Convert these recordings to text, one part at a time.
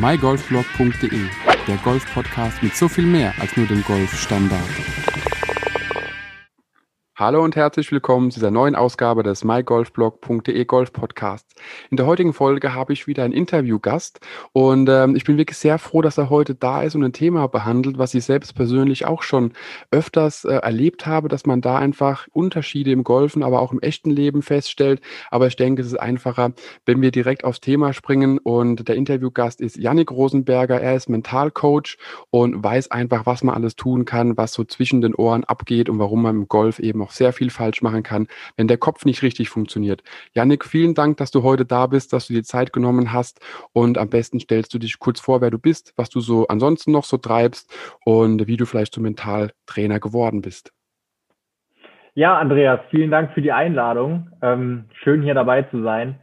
mygolfblog.de, der Golf-Podcast mit so viel mehr als nur dem Golfstandard. Hallo und herzlich willkommen zu dieser neuen Ausgabe des mygolfblog.de Golf Podcasts. In der heutigen Folge habe ich wieder einen Interviewgast und ähm, ich bin wirklich sehr froh, dass er heute da ist und ein Thema behandelt, was ich selbst persönlich auch schon öfters äh, erlebt habe, dass man da einfach Unterschiede im Golfen, aber auch im echten Leben feststellt. Aber ich denke, es ist einfacher, wenn wir direkt aufs Thema springen und der Interviewgast ist Yannick Rosenberger. Er ist Mentalcoach und weiß einfach, was man alles tun kann, was so zwischen den Ohren abgeht und warum man im Golf eben auch auch sehr viel falsch machen kann, wenn der Kopf nicht richtig funktioniert. Janik, vielen Dank, dass du heute da bist, dass du dir Zeit genommen hast und am besten stellst du dich kurz vor, wer du bist, was du so ansonsten noch so treibst und wie du vielleicht zum Mentaltrainer geworden bist. Ja, Andreas, vielen Dank für die Einladung. Ähm, schön hier dabei zu sein.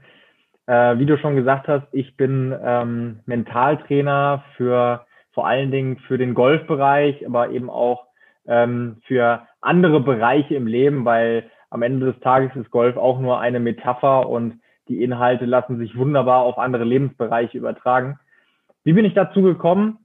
Äh, wie du schon gesagt hast, ich bin ähm, Mentaltrainer für vor allen Dingen für den Golfbereich, aber eben auch ähm, für andere Bereiche im Leben, weil am Ende des Tages ist Golf auch nur eine Metapher und die Inhalte lassen sich wunderbar auf andere Lebensbereiche übertragen. Wie bin ich dazu gekommen?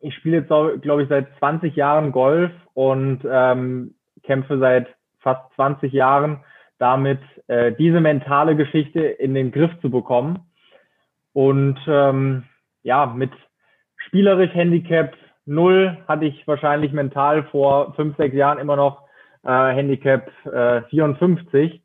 Ich spiele jetzt, glaube ich, seit 20 Jahren Golf und ähm, kämpfe seit fast 20 Jahren damit, äh, diese mentale Geschichte in den Griff zu bekommen. Und ähm, ja, mit spielerisch Handicap null hatte ich wahrscheinlich mental vor fünf, sechs Jahren immer noch äh, Handicap äh, 54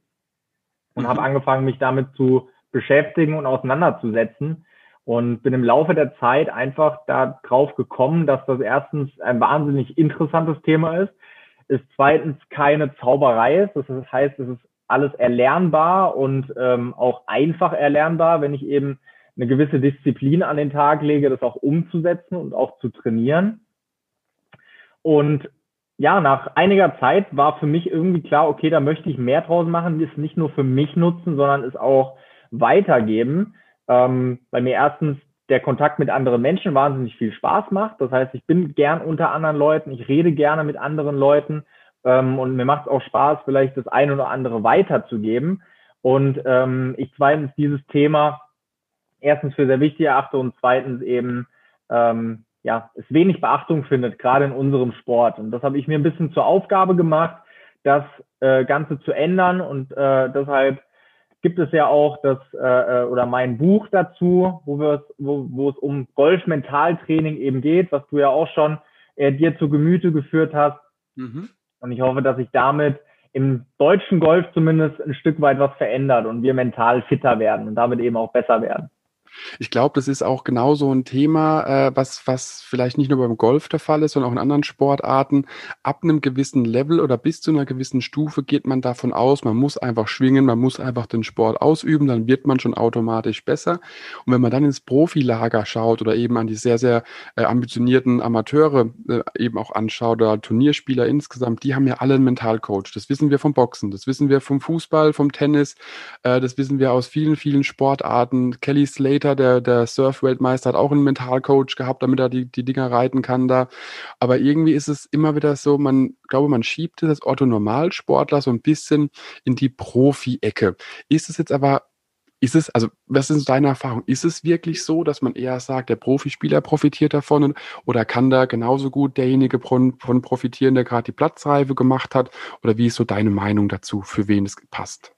und mhm. habe angefangen, mich damit zu beschäftigen und auseinanderzusetzen und bin im Laufe der Zeit einfach darauf gekommen, dass das erstens ein wahnsinnig interessantes Thema ist, ist zweitens keine Zauberei ist. Das heißt, es ist alles erlernbar und ähm, auch einfach erlernbar, wenn ich eben eine gewisse Disziplin an den Tag lege, das auch umzusetzen und auch zu trainieren. Und ja, nach einiger Zeit war für mich irgendwie klar, okay, da möchte ich mehr draus machen, das nicht nur für mich nutzen, sondern es auch weitergeben, ähm, weil mir erstens der Kontakt mit anderen Menschen wahnsinnig viel Spaß macht. Das heißt, ich bin gern unter anderen Leuten, ich rede gerne mit anderen Leuten ähm, und mir macht es auch Spaß, vielleicht das eine oder andere weiterzugeben. Und ähm, ich zweitens dieses Thema erstens für sehr wichtig erachte und zweitens eben ähm, ja, es wenig Beachtung findet, gerade in unserem Sport. Und das habe ich mir ein bisschen zur Aufgabe gemacht, das äh, Ganze zu ändern. Und äh, deshalb gibt es ja auch das äh, äh oder mein Buch dazu, wo, wir wo, wo es um Golf-Mentaltraining eben geht, was du ja auch schon äh, dir zu Gemüte geführt hast. Mhm. Und ich hoffe, dass sich damit im deutschen Golf zumindest ein Stück weit was verändert und wir mental fitter werden und damit eben auch besser werden. Ich glaube, das ist auch genau so ein Thema, äh, was, was vielleicht nicht nur beim Golf der Fall ist, sondern auch in anderen Sportarten. Ab einem gewissen Level oder bis zu einer gewissen Stufe geht man davon aus, man muss einfach schwingen, man muss einfach den Sport ausüben, dann wird man schon automatisch besser. Und wenn man dann ins Profilager schaut oder eben an die sehr, sehr äh, ambitionierten Amateure äh, eben auch anschaut oder Turnierspieler insgesamt, die haben ja alle einen Mentalcoach. Das wissen wir vom Boxen, das wissen wir vom Fußball, vom Tennis, äh, das wissen wir aus vielen, vielen Sportarten. Kelly Slater Peter, der, der Surf-Weltmeister, hat auch einen Mentalcoach gehabt, damit er die, die Dinger reiten kann da. Aber irgendwie ist es immer wieder so, man glaube, man schiebt das Otto Normalsportler so ein bisschen in die Profi-Ecke. Ist es jetzt aber ist es, also was ist deine Erfahrung? Ist es wirklich so, dass man eher sagt, der Profispieler profitiert davon oder kann da genauso gut derjenige von profitieren, der gerade die Platzreife gemacht hat? Oder wie ist so deine Meinung dazu, für wen es passt?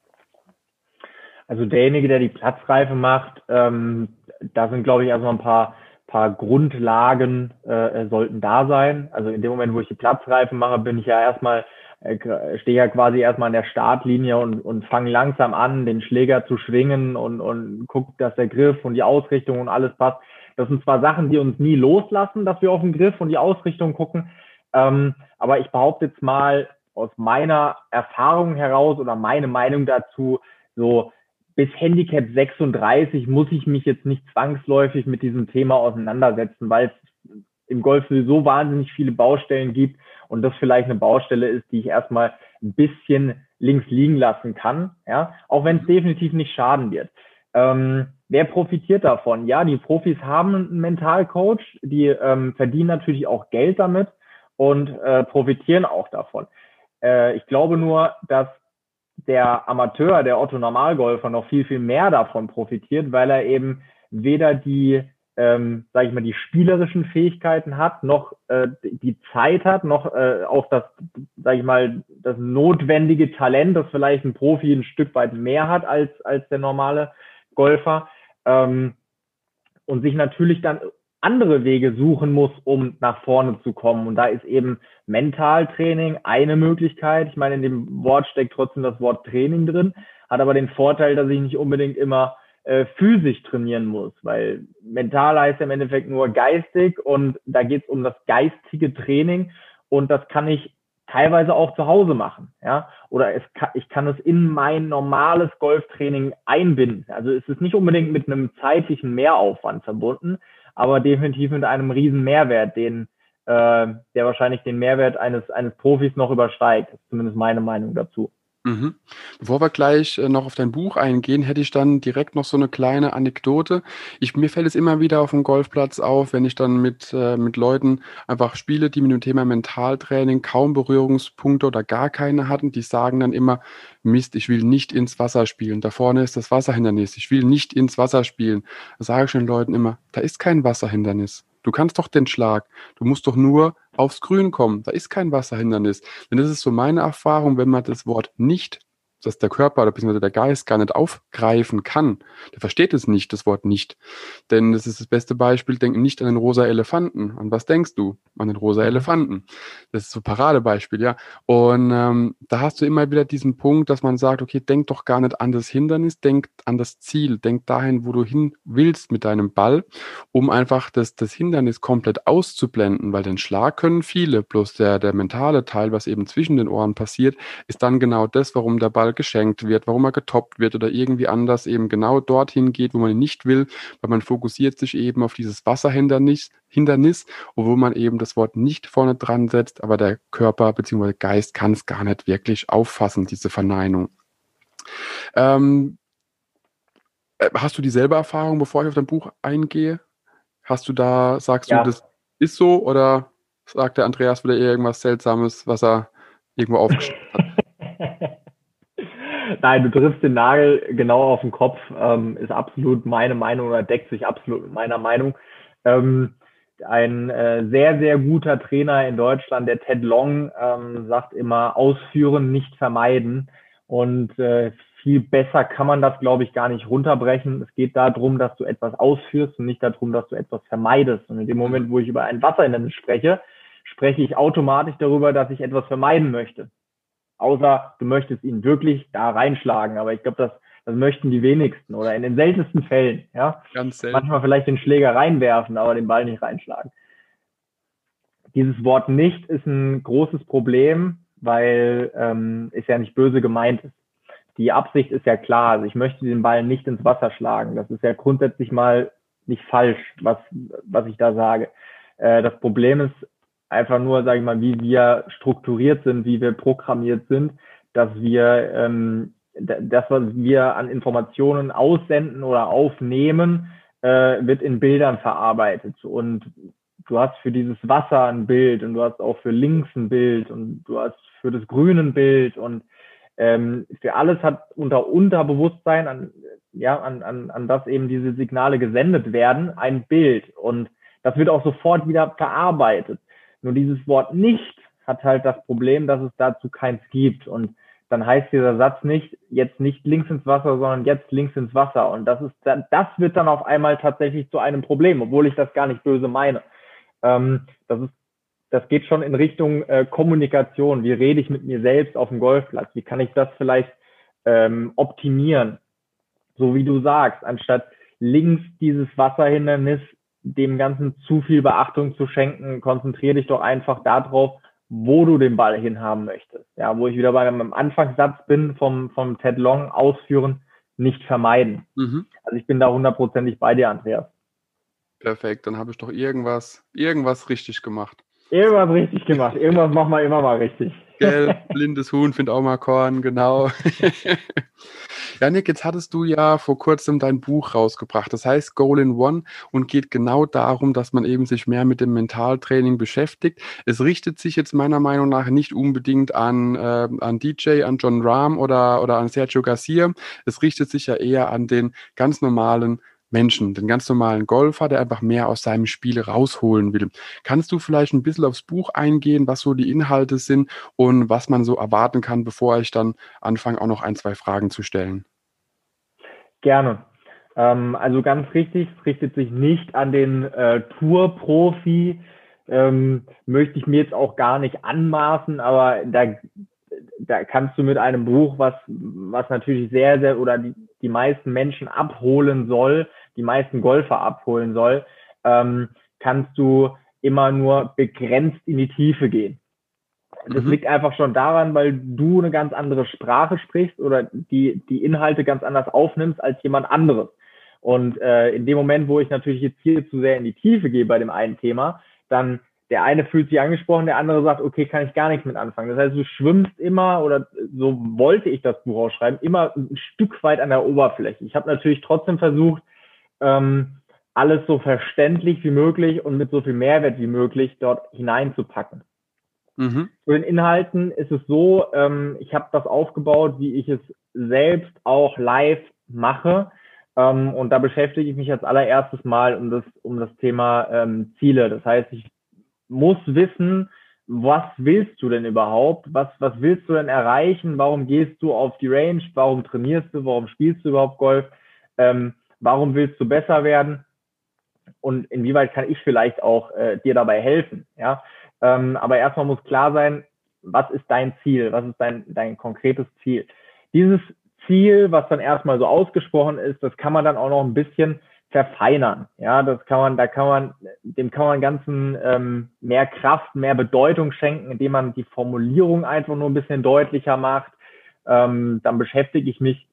Also derjenige, der die Platzreife macht, ähm, da sind, glaube ich, erstmal ein paar, paar Grundlagen äh, sollten da sein. Also in dem Moment, wo ich die Platzreife mache, bin ich ja erstmal, äh, stehe ja quasi erstmal an der Startlinie und, und fange langsam an, den Schläger zu schwingen und, und gucke, dass der Griff und die Ausrichtung und alles passt. Das sind zwar Sachen, die uns nie loslassen, dass wir auf den Griff und die Ausrichtung gucken, ähm, aber ich behaupte jetzt mal aus meiner Erfahrung heraus oder meine Meinung dazu, so bis Handicap 36 muss ich mich jetzt nicht zwangsläufig mit diesem Thema auseinandersetzen, weil es im Golf sowieso wahnsinnig viele Baustellen gibt und das vielleicht eine Baustelle ist, die ich erstmal ein bisschen links liegen lassen kann, ja, auch wenn es definitiv nicht schaden wird. Ähm, wer profitiert davon? Ja, die Profis haben einen Mentalcoach, die ähm, verdienen natürlich auch Geld damit und äh, profitieren auch davon. Äh, ich glaube nur, dass der Amateur, der Otto Normalgolfer noch viel, viel mehr davon profitiert, weil er eben weder die ähm, sage ich mal, die spielerischen Fähigkeiten hat, noch äh, die Zeit hat, noch äh, auch das, sage ich mal, das notwendige Talent, das vielleicht ein Profi ein Stück weit mehr hat als als der normale Golfer ähm, und sich natürlich dann andere Wege suchen muss, um nach vorne zu kommen. Und da ist eben Mentaltraining eine Möglichkeit. Ich meine, in dem Wort steckt trotzdem das Wort Training drin, hat aber den Vorteil, dass ich nicht unbedingt immer äh, physisch trainieren muss, weil mental heißt im Endeffekt nur geistig und da geht es um das geistige Training und das kann ich teilweise auch zu Hause machen, ja, oder es kann, ich kann es in mein normales Golftraining einbinden. Also es ist nicht unbedingt mit einem zeitlichen Mehraufwand verbunden, aber definitiv mit einem riesen Mehrwert, den äh, der wahrscheinlich den Mehrwert eines eines Profis noch übersteigt. Ist zumindest meine Meinung dazu. Mhm. Bevor wir gleich äh, noch auf dein Buch eingehen, hätte ich dann direkt noch so eine kleine Anekdote. Ich, mir fällt es immer wieder auf dem Golfplatz auf, wenn ich dann mit, äh, mit Leuten einfach spiele, die mit dem Thema Mentaltraining kaum Berührungspunkte oder gar keine hatten, die sagen dann immer, Mist, ich will nicht ins Wasser spielen. Da vorne ist das Wasserhindernis. Ich will nicht ins Wasser spielen. Da sage ich den Leuten immer, da ist kein Wasserhindernis. Du kannst doch den Schlag. Du musst doch nur aufs Grün kommen. Da ist kein Wasserhindernis. Denn das ist so meine Erfahrung, wenn man das Wort nicht dass der Körper oder beziehungsweise der Geist gar nicht aufgreifen kann. Der versteht es nicht, das Wort nicht. Denn das ist das beste Beispiel, denken nicht an den rosa Elefanten. An was denkst du? An den rosa. Elefanten. Das ist so ein Paradebeispiel, ja. Und ähm, da hast du immer wieder diesen Punkt, dass man sagt, okay, denk doch gar nicht an das Hindernis, denk an das Ziel, denk dahin, wo du hin willst mit deinem Ball, um einfach das, das Hindernis komplett auszublenden, weil den Schlag können viele, bloß der, der mentale Teil, was eben zwischen den Ohren passiert, ist dann genau das, warum der Ball geschenkt wird, warum er getoppt wird oder irgendwie anders eben genau dorthin geht, wo man ihn nicht will, weil man fokussiert sich eben auf dieses Wasserhindernis, Hindernis, obwohl man eben das Wort nicht vorne dran setzt, aber der Körper bzw. Geist kann es gar nicht wirklich auffassen, diese Verneinung. Ähm, äh, hast du dieselbe Erfahrung, bevor ich auf dein Buch eingehe? Hast du da, sagst ja. du, das ist so oder sagt der Andreas wieder irgendwas Seltsames, was er irgendwo aufgeschrieben hat? Nein, du triffst den Nagel genau auf den Kopf. Ähm, ist absolut meine Meinung oder deckt sich absolut mit meiner Meinung. Ähm, ein äh, sehr, sehr guter Trainer in Deutschland, der Ted Long, ähm, sagt immer, ausführen, nicht vermeiden. Und äh, viel besser kann man das, glaube ich, gar nicht runterbrechen. Es geht darum, dass du etwas ausführst und nicht darum, dass du etwas vermeidest. Und in dem Moment, wo ich über ein Wasserhindernis spreche, spreche ich automatisch darüber, dass ich etwas vermeiden möchte außer du möchtest ihn wirklich da reinschlagen. Aber ich glaube, das, das möchten die wenigsten oder in den seltensten Fällen. Ja? Ganz selten. Manchmal vielleicht den Schläger reinwerfen, aber den Ball nicht reinschlagen. Dieses Wort nicht ist ein großes Problem, weil ähm, es ja nicht böse gemeint ist. Die Absicht ist ja klar. Also ich möchte den Ball nicht ins Wasser schlagen. Das ist ja grundsätzlich mal nicht falsch, was, was ich da sage. Äh, das Problem ist einfach nur, sage ich mal, wie wir strukturiert sind, wie wir programmiert sind, dass wir ähm, das, was wir an Informationen aussenden oder aufnehmen, äh, wird in Bildern verarbeitet. Und du hast für dieses Wasser ein Bild und du hast auch für links ein Bild und du hast für das Grüne ein Bild und ähm, für alles hat unter Unterbewusstsein, an, ja, an, an, an das eben diese Signale gesendet werden, ein Bild. Und das wird auch sofort wieder verarbeitet. Nur dieses Wort nicht hat halt das Problem, dass es dazu keins gibt. Und dann heißt dieser Satz nicht, jetzt nicht links ins Wasser, sondern jetzt links ins Wasser. Und das ist dann, das wird dann auf einmal tatsächlich zu einem Problem, obwohl ich das gar nicht böse meine. Ähm, das ist, das geht schon in Richtung äh, Kommunikation. Wie rede ich mit mir selbst auf dem Golfplatz? Wie kann ich das vielleicht ähm, optimieren? So wie du sagst, anstatt links dieses Wasserhindernis dem Ganzen zu viel Beachtung zu schenken. Konzentriere dich doch einfach darauf, wo du den Ball hinhaben möchtest. Ja, wo ich wieder bei meinem Anfangssatz bin vom, vom Ted Long ausführen, nicht vermeiden. Mhm. Also ich bin da hundertprozentig bei dir, Andreas. Perfekt, dann habe ich doch irgendwas, irgendwas richtig gemacht. Irgendwas richtig gemacht. Irgendwas machen wir immer mal richtig. Gell, blindes Huhn findet auch mal Korn, genau. Janik, jetzt hattest du ja vor kurzem dein Buch rausgebracht. Das heißt Goal in One und geht genau darum, dass man eben sich mehr mit dem Mentaltraining beschäftigt. Es richtet sich jetzt meiner Meinung nach nicht unbedingt an, äh, an DJ, an John Rahm oder, oder an Sergio Garcia. Es richtet sich ja eher an den ganz normalen Menschen, den ganz normalen Golfer, der einfach mehr aus seinem Spiel rausholen will. Kannst du vielleicht ein bisschen aufs Buch eingehen, was so die Inhalte sind und was man so erwarten kann, bevor ich dann anfange, auch noch ein, zwei Fragen zu stellen? Gerne. Ähm, also ganz richtig, es richtet sich nicht an den äh, Tour-Profi, ähm, möchte ich mir jetzt auch gar nicht anmaßen, aber da, da kannst du mit einem Buch, was, was natürlich sehr, sehr oder die, die meisten Menschen abholen soll, die meisten Golfer abholen soll, ähm, kannst du immer nur begrenzt in die Tiefe gehen. Das mhm. liegt einfach schon daran, weil du eine ganz andere Sprache sprichst oder die, die Inhalte ganz anders aufnimmst als jemand anderes. Und äh, in dem Moment, wo ich natürlich jetzt hier zu sehr in die Tiefe gehe bei dem einen Thema, dann der eine fühlt sich angesprochen, der andere sagt, okay, kann ich gar nichts mit anfangen. Das heißt, du schwimmst immer, oder so wollte ich das Buch ausschreiben, immer ein Stück weit an der Oberfläche. Ich habe natürlich trotzdem versucht, ähm, alles so verständlich wie möglich und mit so viel Mehrwert wie möglich dort hineinzupacken. Mhm. Zu den Inhalten ist es so, ähm, ich habe das aufgebaut, wie ich es selbst auch live mache. Ähm, und da beschäftige ich mich als allererstes mal um das, um das Thema ähm, Ziele. Das heißt, ich muss wissen, was willst du denn überhaupt? Was, was willst du denn erreichen? Warum gehst du auf die Range? Warum trainierst du? Warum spielst du überhaupt Golf? Ähm, warum willst du besser werden? Und inwieweit kann ich vielleicht auch äh, dir dabei helfen? Ja, ähm, aber erstmal muss klar sein, was ist dein Ziel? Was ist dein, dein konkretes Ziel? Dieses Ziel, was dann erstmal so ausgesprochen ist, das kann man dann auch noch ein bisschen verfeinern. Ja, das kann man, da kann man, dem kann man ganzen ähm, mehr Kraft, mehr Bedeutung schenken, indem man die Formulierung einfach nur ein bisschen deutlicher macht. Ähm, dann beschäftige ich mich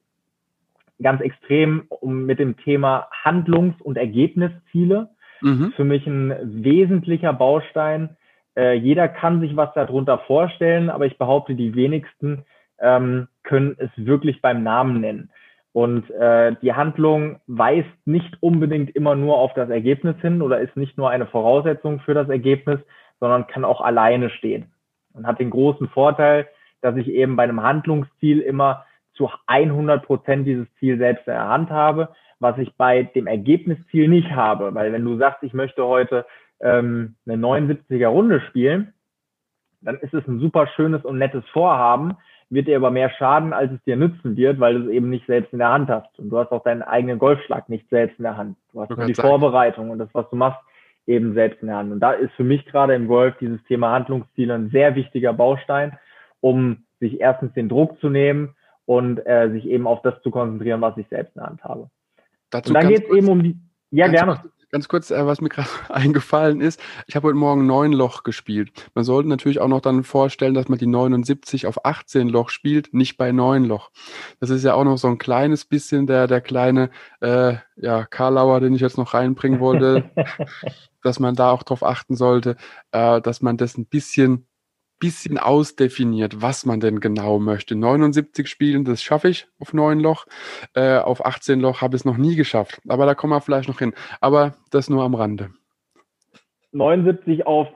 ganz extrem um, mit dem Thema Handlungs- und Ergebnisziele. Mhm. Für mich ein wesentlicher Baustein. Äh, jeder kann sich was darunter vorstellen, aber ich behaupte, die wenigsten ähm, können es wirklich beim Namen nennen. Und äh, die Handlung weist nicht unbedingt immer nur auf das Ergebnis hin oder ist nicht nur eine Voraussetzung für das Ergebnis, sondern kann auch alleine stehen. Und hat den großen Vorteil, dass ich eben bei einem Handlungsziel immer zu 100 Prozent dieses Ziel selbst in der Hand habe, was ich bei dem Ergebnisziel nicht habe. Weil wenn du sagst, ich möchte heute ähm, eine 79er Runde spielen, dann ist es ein super schönes und nettes Vorhaben, wird dir aber mehr schaden, als es dir nützen wird, weil du es eben nicht selbst in der Hand hast. Und du hast auch deinen eigenen Golfschlag nicht selbst in der Hand. Du hast nur die sagen. Vorbereitung und das, was du machst, eben selbst in der Hand. Und da ist für mich gerade im Golf dieses Thema Handlungsziele ein sehr wichtiger Baustein, um sich erstens den Druck zu nehmen und äh, sich eben auf das zu konzentrieren, was ich selbst in der Hand habe. Dazu und dann geht es eben um die. Ja, gerne. Ganz kurz, äh, was mir gerade eingefallen ist, ich habe heute Morgen neun Loch gespielt. Man sollte natürlich auch noch dann vorstellen, dass man die 79 auf 18 Loch spielt, nicht bei neun Loch. Das ist ja auch noch so ein kleines bisschen der, der kleine äh, ja, Karlauer, den ich jetzt noch reinbringen wollte, dass man da auch drauf achten sollte, äh, dass man das ein bisschen bisschen ausdefiniert, was man denn genau möchte. 79 Spielen, das schaffe ich auf 9 Loch. Äh, auf 18 Loch habe ich es noch nie geschafft. Aber da kommen wir vielleicht noch hin. Aber das nur am Rande. 79 auf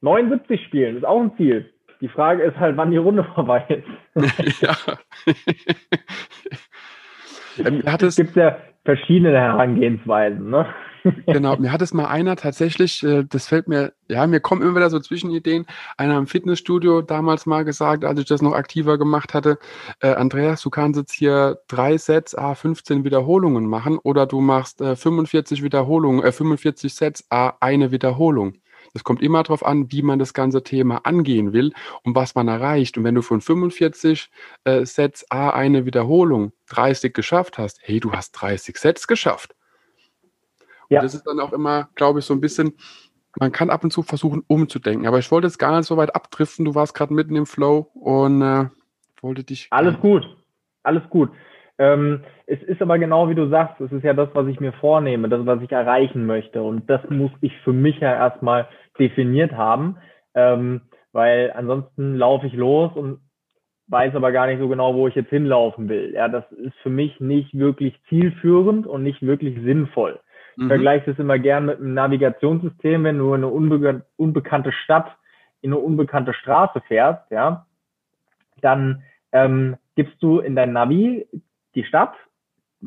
79 Spielen ist auch ein Ziel. Die Frage ist halt, wann die Runde vorbei ist. ja. Ähm, es gibt ja verschiedene Herangehensweisen. Ne? Genau, mir hat es mal einer tatsächlich, äh, das fällt mir, ja, mir kommen immer wieder so Zwischenideen, einer im Fitnessstudio damals mal gesagt, als ich das noch aktiver gemacht hatte, äh, Andreas, du kannst jetzt hier drei Sets, a 15 Wiederholungen machen oder du machst äh, 45 Wiederholungen, äh, 45 Sets, a eine Wiederholung. Es kommt immer darauf an, wie man das ganze Thema angehen will und was man erreicht. Und wenn du von 45 äh, Sets A eine Wiederholung 30 geschafft hast, hey, du hast 30 Sets geschafft. Und ja. das ist dann auch immer, glaube ich, so ein bisschen, man kann ab und zu versuchen, umzudenken. Aber ich wollte jetzt gar nicht so weit abdriften. Du warst gerade mitten im Flow und äh, wollte dich. Alles gut, alles gut. Ähm, es ist aber genau wie du sagst, es ist ja das, was ich mir vornehme, das, was ich erreichen möchte. Und das muss ich für mich ja erstmal definiert haben, ähm, weil ansonsten laufe ich los und weiß aber gar nicht so genau, wo ich jetzt hinlaufen will. Ja, das ist für mich nicht wirklich zielführend und nicht wirklich sinnvoll. Mhm. vergleiche das immer gern mit einem Navigationssystem, wenn du in eine unbe unbekannte Stadt in eine unbekannte Straße fährst, ja, dann ähm, gibst du in dein Navi die Stadt,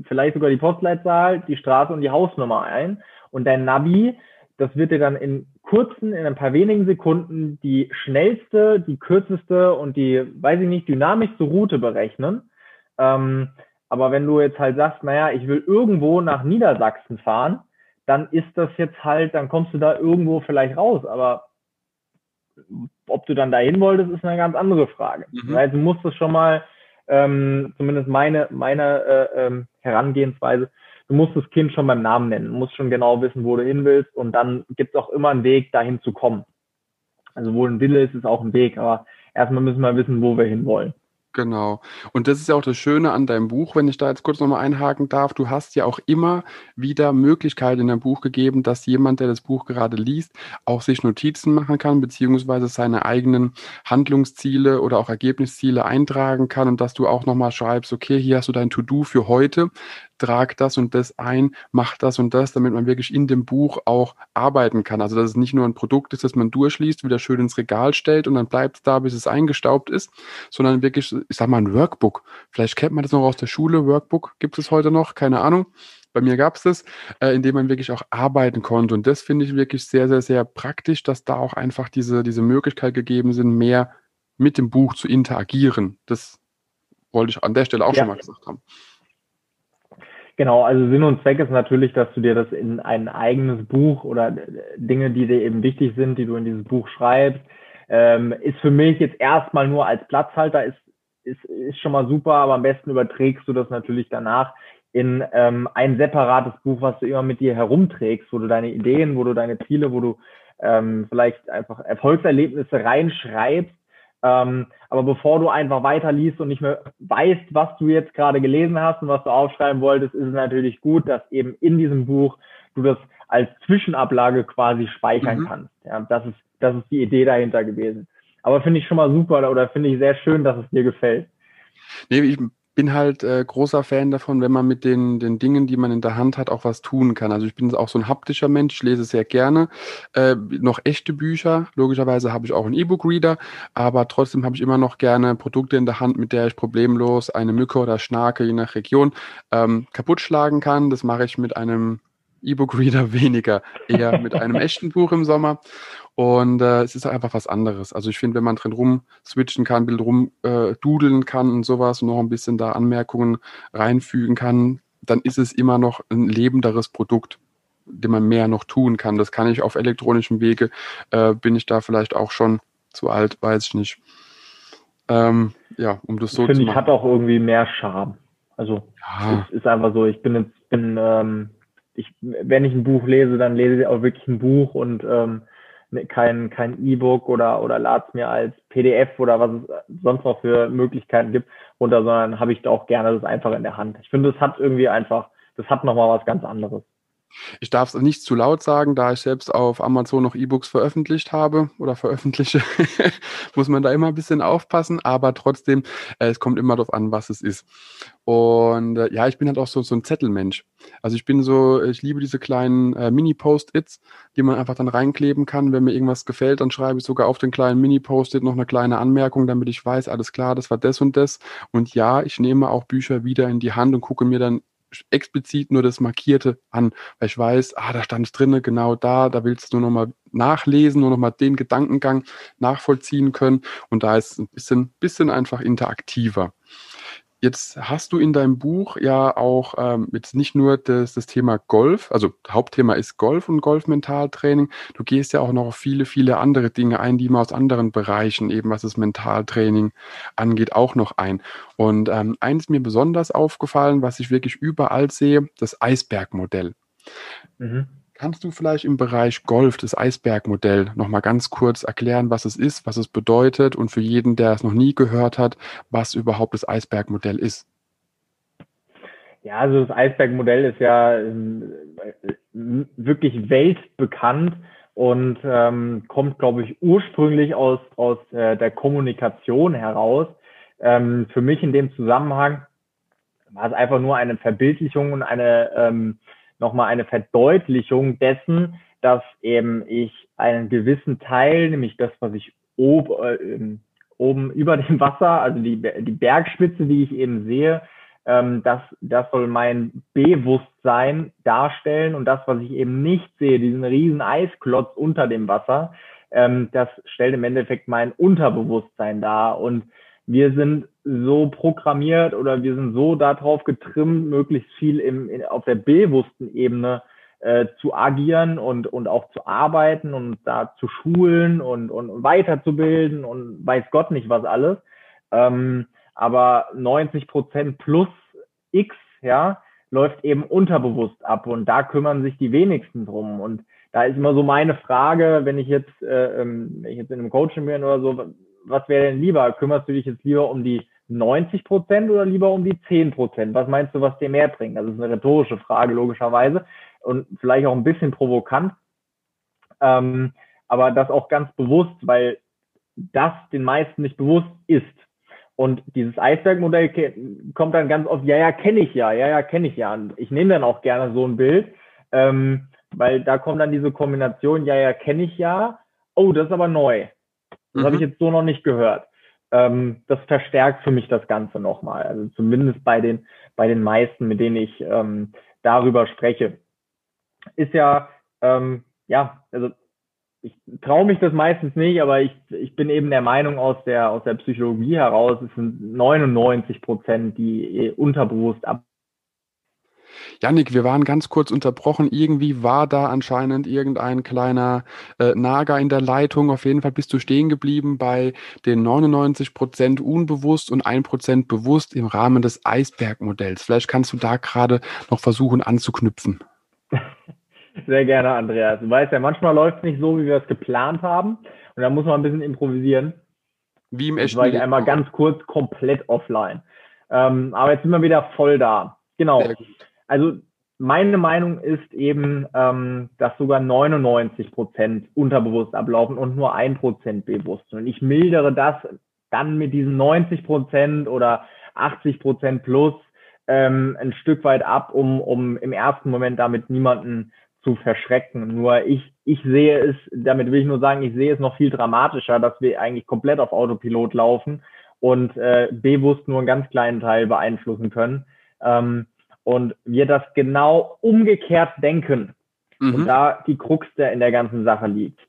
vielleicht sogar die Postleitzahl, die Straße und die Hausnummer ein. Und dein Navi, das wird dir dann in kurzen, in ein paar wenigen Sekunden die schnellste, die kürzeste und die, weiß ich nicht, dynamischste Route berechnen. Ähm, aber wenn du jetzt halt sagst, naja, ich will irgendwo nach Niedersachsen fahren, dann ist das jetzt halt, dann kommst du da irgendwo vielleicht raus. Aber ob du dann dahin wolltest, ist eine ganz andere Frage. Mhm. Also du musst es schon mal, ähm, zumindest meine, meine äh, ähm, Herangehensweise, du musst das Kind schon beim Namen nennen, du musst schon genau wissen, wo du hin willst und dann gibt es auch immer einen Weg, dahin zu kommen. Also wo ein Wille ist, ist auch ein Weg, aber erstmal müssen wir wissen, wo wir hin wollen. Genau. Und das ist ja auch das Schöne an deinem Buch, wenn ich da jetzt kurz nochmal einhaken darf. Du hast ja auch immer wieder Möglichkeiten in deinem Buch gegeben, dass jemand, der das Buch gerade liest, auch sich Notizen machen kann, beziehungsweise seine eigenen Handlungsziele oder auch Ergebnisziele eintragen kann und dass du auch nochmal schreibst, okay, hier hast du dein To-Do für heute trag das und das ein, mach das und das, damit man wirklich in dem Buch auch arbeiten kann. Also dass es nicht nur ein Produkt ist, das man durchliest, wieder schön ins Regal stellt und dann bleibt es da, bis es eingestaubt ist, sondern wirklich, ich sag mal, ein Workbook. Vielleicht kennt man das noch aus der Schule, Workbook gibt es heute noch, keine Ahnung. Bei mir gab es das, äh, in dem man wirklich auch arbeiten konnte. Und das finde ich wirklich sehr, sehr, sehr praktisch, dass da auch einfach diese, diese Möglichkeit gegeben sind, mehr mit dem Buch zu interagieren. Das wollte ich an der Stelle auch ja. schon mal gesagt haben. Genau, also Sinn und Zweck ist natürlich, dass du dir das in ein eigenes Buch oder Dinge, die dir eben wichtig sind, die du in dieses Buch schreibst, ähm, ist für mich jetzt erstmal nur als Platzhalter, ist, ist, ist schon mal super, aber am besten überträgst du das natürlich danach in ähm, ein separates Buch, was du immer mit dir herumträgst, wo du deine Ideen, wo du deine Ziele, wo du ähm, vielleicht einfach Erfolgserlebnisse reinschreibst ähm, aber bevor du einfach weiterliest und nicht mehr weißt, was du jetzt gerade gelesen hast und was du aufschreiben wolltest, ist es natürlich gut, dass eben in diesem Buch du das als Zwischenablage quasi speichern mhm. kannst. Ja, das ist, das ist die Idee dahinter gewesen. Aber finde ich schon mal super oder finde ich sehr schön, dass es dir gefällt. Nee, ich bin halt äh, großer Fan davon, wenn man mit den, den Dingen, die man in der Hand hat, auch was tun kann. Also ich bin auch so ein haptischer Mensch, ich lese sehr gerne äh, noch echte Bücher. Logischerweise habe ich auch einen E-Book-Reader, aber trotzdem habe ich immer noch gerne Produkte in der Hand, mit der ich problemlos eine Mücke oder Schnake, je nach Region, ähm, kaputt schlagen kann. Das mache ich mit einem E-Book-Reader weniger, eher mit einem echten Buch im Sommer. Und äh, es ist einfach was anderes. Also ich finde, wenn man drin rum switchen kann, Bild rum äh, dudeln kann und sowas und noch ein bisschen da Anmerkungen reinfügen kann, dann ist es immer noch ein lebenderes Produkt, dem man mehr noch tun kann. Das kann ich auf elektronischem Wege. Äh, bin ich da vielleicht auch schon zu alt, weiß ich nicht. Ähm, ja, um das so Find zu machen. Finde ich, hat auch irgendwie mehr Charme. Also ja. es ist einfach so, ich bin jetzt, bin, ähm, ich, wenn ich ein Buch lese, dann lese ich auch wirklich ein Buch und ähm, kein kein E-Book oder oder lade es mir als PDF oder was es sonst noch für Möglichkeiten gibt runter, sondern habe ich da auch gerne das einfach in der Hand. Ich finde, das hat irgendwie einfach, das hat nochmal was ganz anderes. Ich darf es nicht zu laut sagen, da ich selbst auf Amazon noch E-Books veröffentlicht habe oder veröffentliche, muss man da immer ein bisschen aufpassen, aber trotzdem, äh, es kommt immer darauf an, was es ist. Und äh, ja, ich bin halt auch so, so ein Zettelmensch. Also ich bin so, ich liebe diese kleinen äh, Mini-Post-its, die man einfach dann reinkleben kann. Wenn mir irgendwas gefällt, dann schreibe ich sogar auf den kleinen Mini-Post-it noch eine kleine Anmerkung, damit ich weiß, alles klar, das war das und das. Und ja, ich nehme auch Bücher wieder in die Hand und gucke mir dann explizit nur das Markierte an, weil ich weiß, ah, da stand es drinne, genau da, da willst du nur nochmal nachlesen, nur nochmal den Gedankengang nachvollziehen können und da ist es ein bisschen, bisschen einfach interaktiver. Jetzt hast du in deinem Buch ja auch ähm, jetzt nicht nur das, das Thema Golf, also Hauptthema ist Golf und Golf-Mentaltraining. Du gehst ja auch noch auf viele, viele andere Dinge ein, die man aus anderen Bereichen, eben was das Mentaltraining angeht, auch noch ein. Und ähm, eins mir besonders aufgefallen, was ich wirklich überall sehe, das Eisbergmodell. Mhm. Kannst du vielleicht im Bereich Golf, das Eisbergmodell, nochmal ganz kurz erklären, was es ist, was es bedeutet und für jeden, der es noch nie gehört hat, was überhaupt das Eisbergmodell ist? Ja, also das Eisbergmodell ist ja ähm, wirklich weltbekannt und ähm, kommt, glaube ich, ursprünglich aus, aus äh, der Kommunikation heraus. Ähm, für mich in dem Zusammenhang war es einfach nur eine Verbildlichung und eine ähm, nochmal eine Verdeutlichung dessen, dass eben ich einen gewissen Teil, nämlich das, was ich ob, äh, oben über dem Wasser, also die, die Bergspitze, die ich eben sehe, Ähm, das, das soll mein Bewusstsein darstellen und das, was ich eben nicht sehe, diesen riesen Eisklotz unter dem Wasser, ähm, das stellt im Endeffekt mein Unterbewusstsein dar. Und wir sind so programmiert oder wir sind so darauf getrimmt, möglichst viel im, in, auf der bewussten Ebene äh, zu agieren und, und auch zu arbeiten und da zu schulen und, und weiterzubilden und weiß Gott nicht was alles. Ähm, aber 90 Prozent plus X, ja, läuft eben unterbewusst ab und da kümmern sich die wenigsten drum. Und da ist immer so meine Frage, wenn ich jetzt, äh, ähm, wenn ich jetzt in einem Coaching bin oder so, was wäre denn lieber? Kümmerst du dich jetzt lieber um die 90 Prozent oder lieber um die 10 Prozent? Was meinst du, was dir mehr bringt? Das ist eine rhetorische Frage, logischerweise. Und vielleicht auch ein bisschen provokant. Ähm, aber das auch ganz bewusst, weil das den meisten nicht bewusst ist. Und dieses Eisbergmodell kommt dann ganz oft, ja, ja, kenne ich ja, ja, ja, kenne ich ja. Und ich nehme dann auch gerne so ein Bild, ähm, weil da kommt dann diese Kombination, ja, ja, kenne ich ja. Oh, das ist aber neu. Das mhm. habe ich jetzt so noch nicht gehört. Ähm, das verstärkt für mich das Ganze nochmal. Also zumindest bei den, bei den meisten, mit denen ich ähm, darüber spreche. Ist ja, ähm, ja, also ich traue mich das meistens nicht, aber ich, ich bin eben der Meinung aus der, aus der Psychologie heraus, es sind 99 Prozent, die eh unterbewusst ab. Janik, wir waren ganz kurz unterbrochen. Irgendwie war da anscheinend irgendein kleiner äh, Nager in der Leitung. Auf jeden Fall bist du stehen geblieben bei den 99 Prozent unbewusst und 1 Prozent bewusst im Rahmen des Eisbergmodells. Vielleicht kannst du da gerade noch versuchen anzuknüpfen. Sehr gerne, Andreas. Du weißt ja, manchmal läuft es nicht so, wie wir es geplant haben. Und da muss man ein bisschen improvisieren. Wie im echten war ich einmal ganz kurz komplett offline. Ähm, aber jetzt sind wir wieder voll da. Genau. Also meine Meinung ist eben, ähm, dass sogar 99 Prozent unterbewusst ablaufen und nur ein Prozent bewusst. Und ich mildere das dann mit diesen 90 Prozent oder 80 Prozent plus ähm, ein Stück weit ab, um, um im ersten Moment damit niemanden zu verschrecken. Nur ich, ich sehe es, damit will ich nur sagen, ich sehe es noch viel dramatischer, dass wir eigentlich komplett auf Autopilot laufen und äh, bewusst nur einen ganz kleinen Teil beeinflussen können. Ähm, und wir das genau umgekehrt denken. Mhm. Und da die Krux der in der ganzen Sache liegt.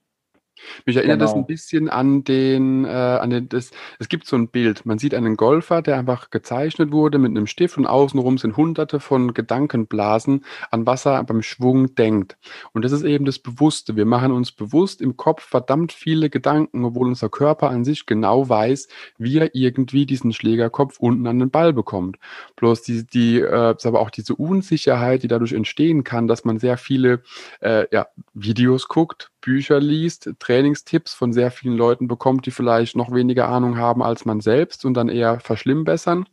Mich erinnert genau. das ein bisschen an den, äh, an den, das, es gibt so ein Bild. Man sieht einen Golfer, der einfach gezeichnet wurde mit einem Stift und außenrum sind hunderte von Gedankenblasen, an was er beim Schwung denkt. Und das ist eben das Bewusste. Wir machen uns bewusst im Kopf verdammt viele Gedanken, obwohl unser Körper an sich genau weiß, wie er irgendwie diesen Schlägerkopf unten an den Ball bekommt. Bloß die, die, äh, aber auch diese Unsicherheit, die dadurch entstehen kann, dass man sehr viele äh, ja, Videos guckt, Bücher liest, Trainingstipps von sehr vielen Leuten bekommt, die vielleicht noch weniger Ahnung haben als man selbst und dann eher verschlimmbessern,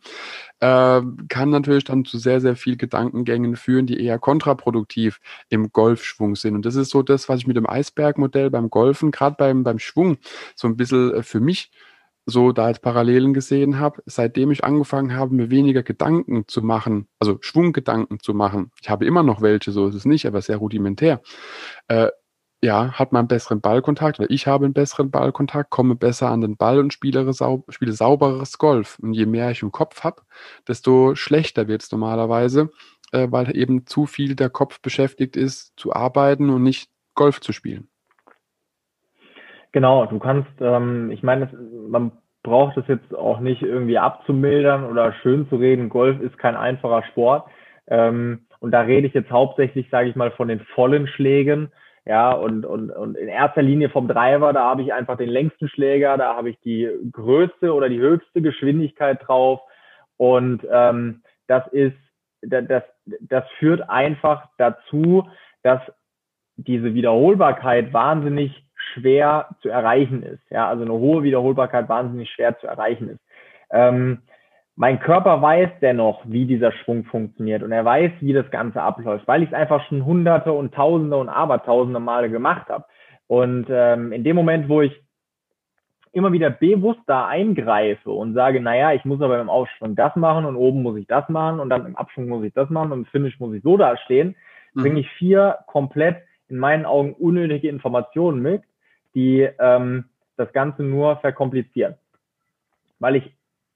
äh, kann natürlich dann zu sehr, sehr viel Gedankengängen führen, die eher kontraproduktiv im Golfschwung sind. Und das ist so das, was ich mit dem Eisbergmodell beim Golfen, gerade beim, beim Schwung, so ein bisschen äh, für mich so da als Parallelen gesehen habe, seitdem ich angefangen habe, mir weniger Gedanken zu machen, also Schwunggedanken zu machen. Ich habe immer noch welche, so ist es nicht, aber sehr rudimentär. Äh, ja, hat man einen besseren Ballkontakt oder ich habe einen besseren Ballkontakt, komme besser an den Ball und spiele, sau spiele sauberes Golf. Und je mehr ich im Kopf habe, desto schlechter wird es normalerweise, äh, weil eben zu viel der Kopf beschäftigt ist, zu arbeiten und nicht Golf zu spielen. Genau, du kannst, ähm, ich meine, man braucht es jetzt auch nicht irgendwie abzumildern oder schön zu reden. Golf ist kein einfacher Sport. Ähm, und da rede ich jetzt hauptsächlich, sage ich mal, von den vollen Schlägen ja, und, und, und in erster Linie vom Driver, da habe ich einfach den längsten Schläger, da habe ich die größte oder die höchste Geschwindigkeit drauf. Und ähm, das ist, das, das führt einfach dazu, dass diese Wiederholbarkeit wahnsinnig schwer zu erreichen ist. Ja, also eine hohe Wiederholbarkeit wahnsinnig schwer zu erreichen ist. Ähm, mein Körper weiß dennoch, wie dieser Schwung funktioniert und er weiß, wie das Ganze abläuft, weil ich es einfach schon hunderte und tausende und abertausende Male gemacht habe. Und ähm, in dem Moment, wo ich immer wieder bewusst da eingreife und sage, naja, ich muss aber im Aufschwung das machen und oben muss ich das machen und dann im Abschwung muss ich das machen und im Finish muss ich so dastehen, mhm. bringe ich vier komplett in meinen Augen unnötige Informationen mit, die ähm, das Ganze nur verkomplizieren. Weil ich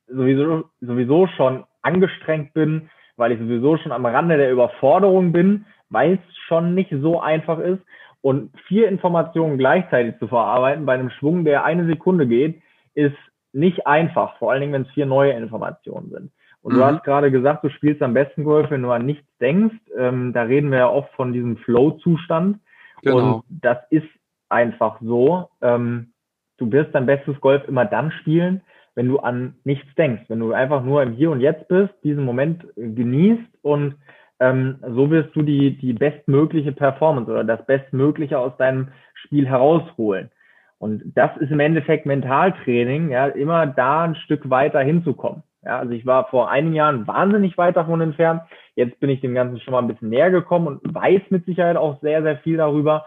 sowieso, sowieso schon angestrengt bin, weil ich sowieso schon am Rande der Überforderung bin, weil es schon nicht so einfach ist. Und vier Informationen gleichzeitig zu verarbeiten bei einem Schwung, der eine Sekunde geht, ist nicht einfach, vor allen Dingen, wenn es vier neue Informationen sind. Und mhm. du hast gerade gesagt, du spielst am besten Golf, wenn du an nichts denkst. Ähm, da reden wir ja oft von diesem Flow-Zustand. Genau. Und das ist einfach so. Ähm, du wirst dein bestes Golf immer dann spielen, wenn du an nichts denkst, wenn du einfach nur im Hier und Jetzt bist, diesen Moment genießt und ähm, so wirst du die, die bestmögliche Performance oder das Bestmögliche aus deinem Spiel herausholen. Und das ist im Endeffekt Mentaltraining, ja, immer da ein Stück weiter hinzukommen. Ja, also ich war vor einigen Jahren wahnsinnig weit davon entfernt. Jetzt bin ich dem Ganzen schon mal ein bisschen näher gekommen und weiß mit Sicherheit auch sehr, sehr viel darüber.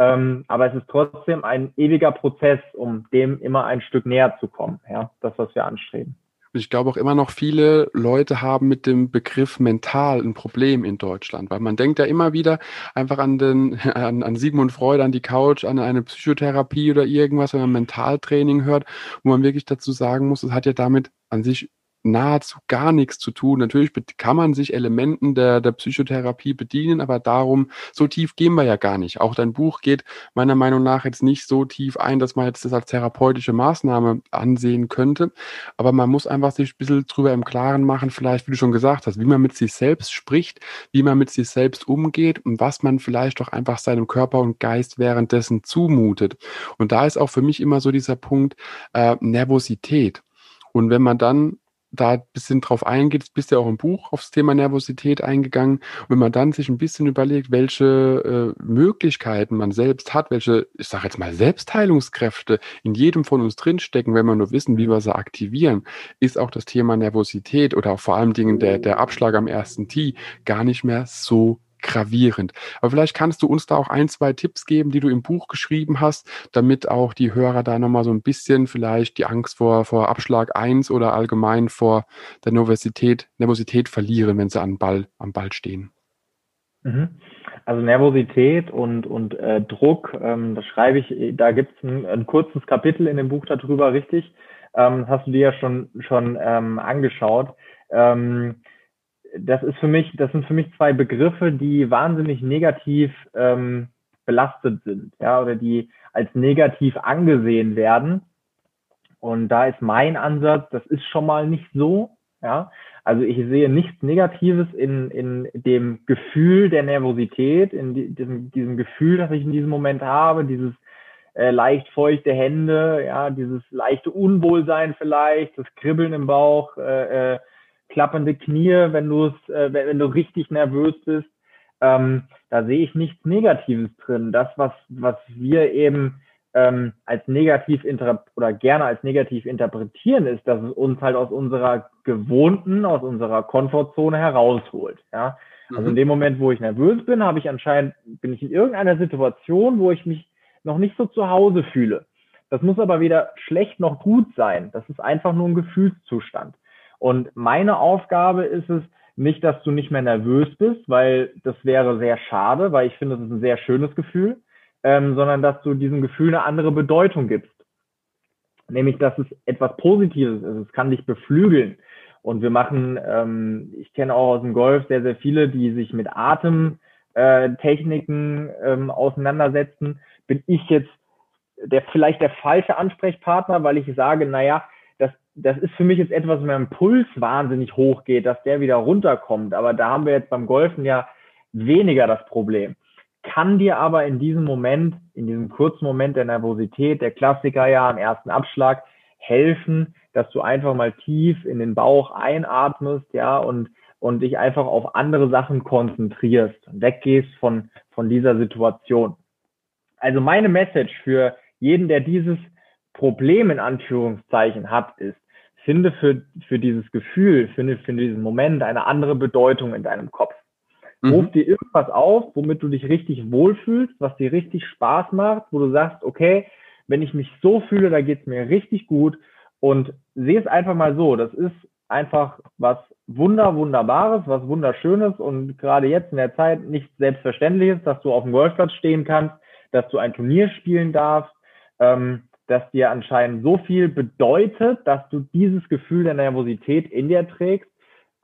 Ähm, aber es ist trotzdem ein ewiger Prozess, um dem immer ein Stück näher zu kommen. Ja, das, was wir anstreben. Ich glaube auch immer noch viele Leute haben mit dem Begriff mental ein Problem in Deutschland, weil man denkt ja immer wieder einfach an den, an, an Sigmund Freud, an die Couch, an eine Psychotherapie oder irgendwas, wenn man Mentaltraining hört, wo man wirklich dazu sagen muss, es hat ja damit an sich nahezu gar nichts zu tun. Natürlich kann man sich Elementen der, der Psychotherapie bedienen, aber darum, so tief gehen wir ja gar nicht. Auch dein Buch geht meiner Meinung nach jetzt nicht so tief ein, dass man jetzt das als therapeutische Maßnahme ansehen könnte. Aber man muss einfach sich ein bisschen drüber im Klaren machen, vielleicht, wie du schon gesagt hast, wie man mit sich selbst spricht, wie man mit sich selbst umgeht und was man vielleicht doch einfach seinem Körper und Geist währenddessen zumutet. Und da ist auch für mich immer so dieser Punkt äh, Nervosität. Und wenn man dann da ein bisschen drauf eingeht, bist ja auch im Buch aufs Thema Nervosität eingegangen. Und wenn man dann sich ein bisschen überlegt, welche äh, Möglichkeiten man selbst hat, welche, ich sage jetzt mal, Selbstheilungskräfte in jedem von uns drinstecken, wenn wir nur wissen, wie wir sie aktivieren, ist auch das Thema Nervosität oder auch vor allem Dingen der, der Abschlag am ersten Tee gar nicht mehr so gravierend. Aber vielleicht kannst du uns da auch ein, zwei Tipps geben, die du im Buch geschrieben hast, damit auch die Hörer da nochmal so ein bisschen vielleicht die Angst vor, vor Abschlag 1 oder allgemein vor der Nervosität, Nervosität verlieren, wenn sie am Ball, am Ball stehen. Mhm. Also Nervosität und, und äh, Druck, ähm, das schreibe ich, da gibt es ein, ein, kurzes Kapitel in dem Buch darüber, richtig. Ähm, hast du dir ja schon, schon ähm, angeschaut. Ähm, das ist für mich, das sind für mich zwei Begriffe, die wahnsinnig negativ ähm, belastet sind, ja, oder die als negativ angesehen werden. Und da ist mein Ansatz, das ist schon mal nicht so, ja. Also ich sehe nichts Negatives in, in dem Gefühl der Nervosität, in die, diesem, diesem Gefühl, das ich in diesem Moment habe, dieses äh, leicht feuchte Hände, ja, dieses leichte Unwohlsein vielleicht, das Kribbeln im Bauch, äh, äh, klappernde Knie, wenn du es, äh, wenn, wenn, du richtig nervös bist. Ähm, da sehe ich nichts Negatives drin. Das, was, was wir eben ähm, als negativ oder gerne als negativ interpretieren, ist, dass es uns halt aus unserer gewohnten, aus unserer Komfortzone herausholt. Ja? Also mhm. in dem Moment, wo ich nervös bin, habe ich anscheinend, bin ich in irgendeiner Situation, wo ich mich noch nicht so zu Hause fühle. Das muss aber weder schlecht noch gut sein. Das ist einfach nur ein Gefühlszustand. Und meine Aufgabe ist es, nicht, dass du nicht mehr nervös bist, weil das wäre sehr schade, weil ich finde, das ist ein sehr schönes Gefühl, ähm, sondern dass du diesem Gefühl eine andere Bedeutung gibst. Nämlich, dass es etwas Positives ist. Es kann dich beflügeln. Und wir machen, ähm, ich kenne auch aus dem Golf sehr, sehr viele, die sich mit Atemtechniken äh, ähm, auseinandersetzen. Bin ich jetzt der vielleicht der falsche Ansprechpartner, weil ich sage, naja, das ist für mich jetzt etwas, wenn mein Puls wahnsinnig hoch geht, dass der wieder runterkommt. Aber da haben wir jetzt beim Golfen ja weniger das Problem. Kann dir aber in diesem Moment, in diesem kurzen Moment der Nervosität, der Klassiker ja am ersten Abschlag, helfen, dass du einfach mal tief in den Bauch einatmest, ja, und, und dich einfach auf andere Sachen konzentrierst und weggehst von, von dieser Situation. Also meine Message für jeden, der dieses Problem in Anführungszeichen hat, ist, finde für, für dieses Gefühl, finde für diesen Moment eine andere Bedeutung in deinem Kopf. Mhm. Ruf dir irgendwas auf, womit du dich richtig wohlfühlst, was dir richtig Spaß macht, wo du sagst, okay, wenn ich mich so fühle, da geht's mir richtig gut und sehe es einfach mal so, das ist einfach was wunder, wunderbares, was wunderschönes und gerade jetzt in der Zeit nichts selbstverständliches, dass du auf dem Golfplatz stehen kannst, dass du ein Turnier spielen darfst, ähm, das dir anscheinend so viel bedeutet, dass du dieses Gefühl der Nervosität in dir trägst.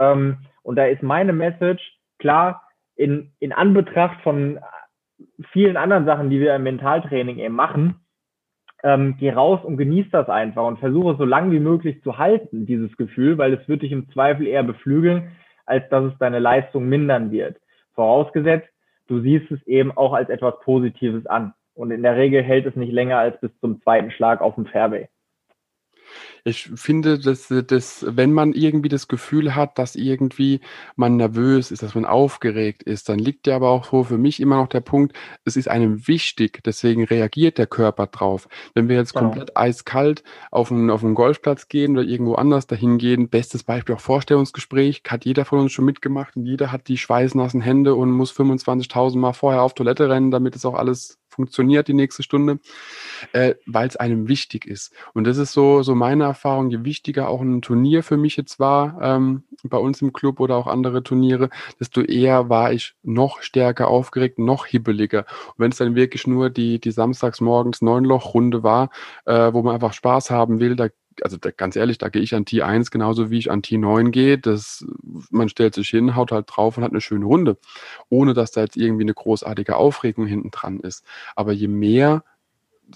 Ähm, und da ist meine Message klar, in, in Anbetracht von vielen anderen Sachen, die wir im Mentaltraining eben machen, ähm, geh raus und genieß das einfach und versuche es so lange wie möglich zu halten, dieses Gefühl, weil es wird dich im Zweifel eher beflügeln, als dass es deine Leistung mindern wird. Vorausgesetzt, du siehst es eben auch als etwas Positives an. Und in der Regel hält es nicht länger als bis zum zweiten Schlag auf dem Fairway. Ich finde, dass, dass, wenn man irgendwie das Gefühl hat, dass irgendwie man nervös ist, dass man aufgeregt ist, dann liegt ja aber auch so für mich immer noch der Punkt, es ist einem wichtig, deswegen reagiert der Körper drauf. Wenn wir jetzt genau. komplett eiskalt auf einen, auf einen Golfplatz gehen oder irgendwo anders dahin gehen, bestes Beispiel auch Vorstellungsgespräch, hat jeder von uns schon mitgemacht und jeder hat die schweißnassen Hände und muss 25.000 Mal vorher auf Toilette rennen, damit es auch alles funktioniert die nächste Stunde, äh, weil es einem wichtig ist. Und das ist so, so meine Erfahrung, je wichtiger auch ein Turnier für mich jetzt war, ähm, bei uns im Club oder auch andere Turniere, desto eher war ich noch stärker aufgeregt, noch hibbeliger. Und wenn es dann wirklich nur die, die samstagsmorgens Neunloch-Runde war, äh, wo man einfach Spaß haben will, da also da, ganz ehrlich, da gehe ich an T1 genauso wie ich an T9 gehe. Das, man stellt sich hin, haut halt drauf und hat eine schöne Runde, ohne dass da jetzt irgendwie eine großartige Aufregung hinten dran ist. Aber je mehr,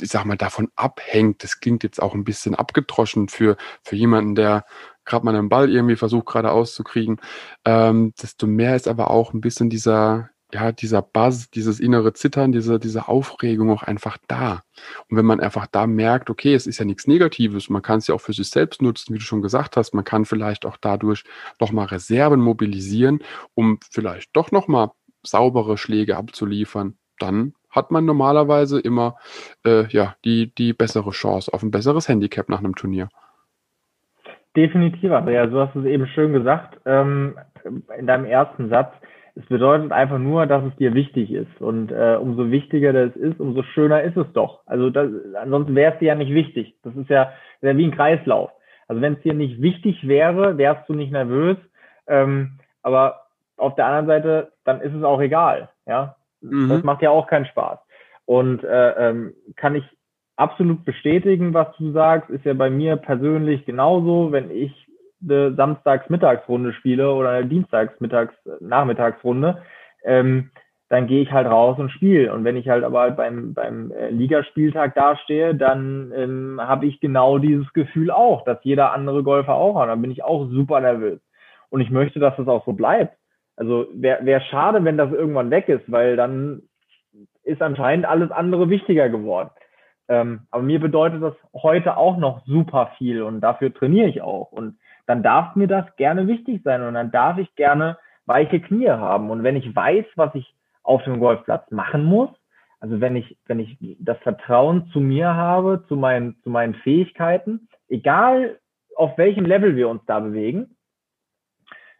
ich sag mal, davon abhängt, das klingt jetzt auch ein bisschen abgedroschen für, für jemanden, der gerade mal einen Ball irgendwie versucht gerade auszukriegen, ähm, desto mehr ist aber auch ein bisschen dieser, ja, dieser Buzz, dieses innere Zittern, diese, diese Aufregung auch einfach da. Und wenn man einfach da merkt, okay, es ist ja nichts Negatives, man kann es ja auch für sich selbst nutzen, wie du schon gesagt hast, man kann vielleicht auch dadurch nochmal Reserven mobilisieren, um vielleicht doch nochmal saubere Schläge abzuliefern, dann hat man normalerweise immer äh, ja, die, die bessere Chance auf ein besseres Handicap nach einem Turnier. Definitiv, Andrea. Du hast es eben schön gesagt ähm, in deinem ersten Satz. Es bedeutet einfach nur, dass es dir wichtig ist. Und äh, umso wichtiger das ist, umso schöner ist es doch. Also das, ansonsten wäre es dir ja nicht wichtig. Das ist ja, ja wie ein Kreislauf. Also wenn es dir nicht wichtig wäre, wärst du nicht nervös. Ähm, aber auf der anderen Seite, dann ist es auch egal. Ja, mhm. das macht ja auch keinen Spaß. Und äh, ähm, kann ich absolut bestätigen, was du sagst, ist ja bei mir persönlich genauso. Wenn ich eine Samstags-Mittagsrunde spiele oder eine Dienstags-Mittags-Nachmittagsrunde, ähm, dann gehe ich halt raus und spiele. Und wenn ich halt aber beim, beim äh, Ligaspieltag dastehe, dann ähm, habe ich genau dieses Gefühl auch, dass jeder andere Golfer auch hat. Dann bin ich auch super nervös. Und ich möchte, dass das auch so bleibt. Also wäre wär schade, wenn das irgendwann weg ist, weil dann ist anscheinend alles andere wichtiger geworden. Ähm, aber mir bedeutet das heute auch noch super viel und dafür trainiere ich auch. Und dann darf mir das gerne wichtig sein und dann darf ich gerne weiche Knie haben. Und wenn ich weiß, was ich auf dem Golfplatz machen muss, also wenn ich, wenn ich das Vertrauen zu mir habe, zu meinen, zu meinen Fähigkeiten, egal auf welchem Level wir uns da bewegen,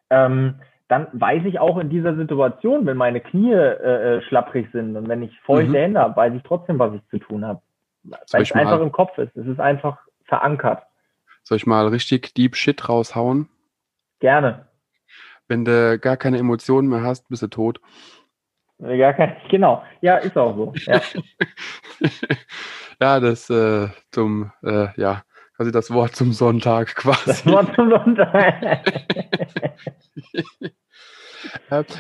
ähm, dann weiß ich auch in dieser Situation, wenn meine Knie äh, äh schlapprig sind und wenn ich feuchte mhm. Hände habe, weiß ich trotzdem, was ich zu tun habe. Weil es einfach im Kopf ist. Es ist einfach verankert. Soll ich mal richtig Deep Shit raushauen? Gerne. Wenn du gar keine Emotionen mehr hast, bist du tot. Gar kein, genau. Ja, ist auch so. Ja, ja das äh, zum, äh, ja, quasi das Wort zum Sonntag quasi. Das Wort zum Sonntag.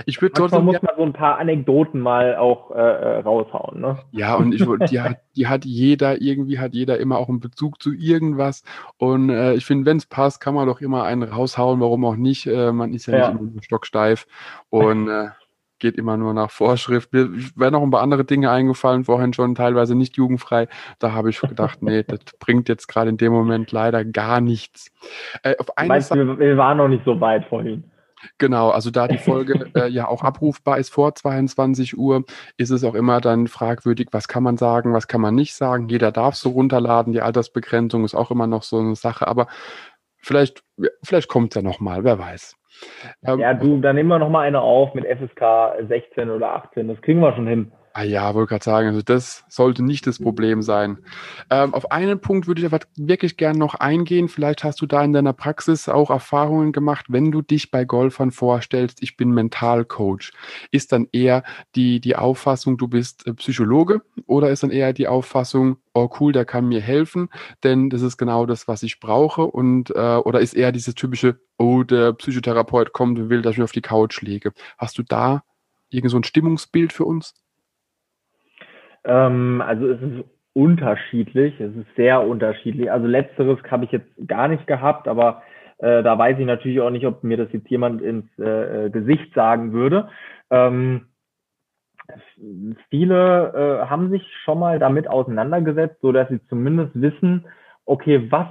ich würde trotzdem. muss man so ein paar Anekdoten mal auch äh, äh, raushauen, ne? Ja, und ich, die, hat, die hat jeder, irgendwie hat jeder immer auch einen Bezug zu irgendwas. Und äh, ich finde, wenn es passt, kann man doch immer einen raushauen, warum auch nicht. Äh, man ist ja, ja. nicht immer stocksteif und äh, geht immer nur nach Vorschrift. Mir wären noch ein paar andere Dinge eingefallen, vorhin schon teilweise nicht jugendfrei. Da habe ich gedacht, nee, das bringt jetzt gerade in dem Moment leider gar nichts. Äh, auf Meinst, wir, wir waren noch nicht so weit vorhin. Genau, also da die Folge äh, ja auch abrufbar ist vor 22 Uhr, ist es auch immer dann fragwürdig, was kann man sagen, was kann man nicht sagen. Jeder darf so runterladen, die Altersbegrenzung ist auch immer noch so eine Sache, aber vielleicht, vielleicht kommt es ja nochmal, wer weiß. Ähm, ja, du, dann nehmen wir nochmal eine auf mit FSK 16 oder 18, das kriegen wir schon hin. Ah ja, wollte gerade sagen, also das sollte nicht das Problem sein. Ähm, auf einen Punkt würde ich aber wirklich gern noch eingehen. Vielleicht hast du da in deiner Praxis auch Erfahrungen gemacht, wenn du dich bei Golfern vorstellst, ich bin Mentalcoach. Ist dann eher die, die Auffassung, du bist äh, Psychologe oder ist dann eher die Auffassung, oh cool, der kann mir helfen, denn das ist genau das, was ich brauche und äh, oder ist eher dieses typische, oh, der Psychotherapeut kommt und will, dass ich mich auf die Couch lege. Hast du da irgend so ein Stimmungsbild für uns? Ähm, also es ist unterschiedlich, es ist sehr unterschiedlich. Also letzteres habe ich jetzt gar nicht gehabt, aber äh, da weiß ich natürlich auch nicht, ob mir das jetzt jemand ins äh, äh Gesicht sagen würde. Ähm, viele äh, haben sich schon mal damit auseinandergesetzt, so dass sie zumindest wissen, okay, was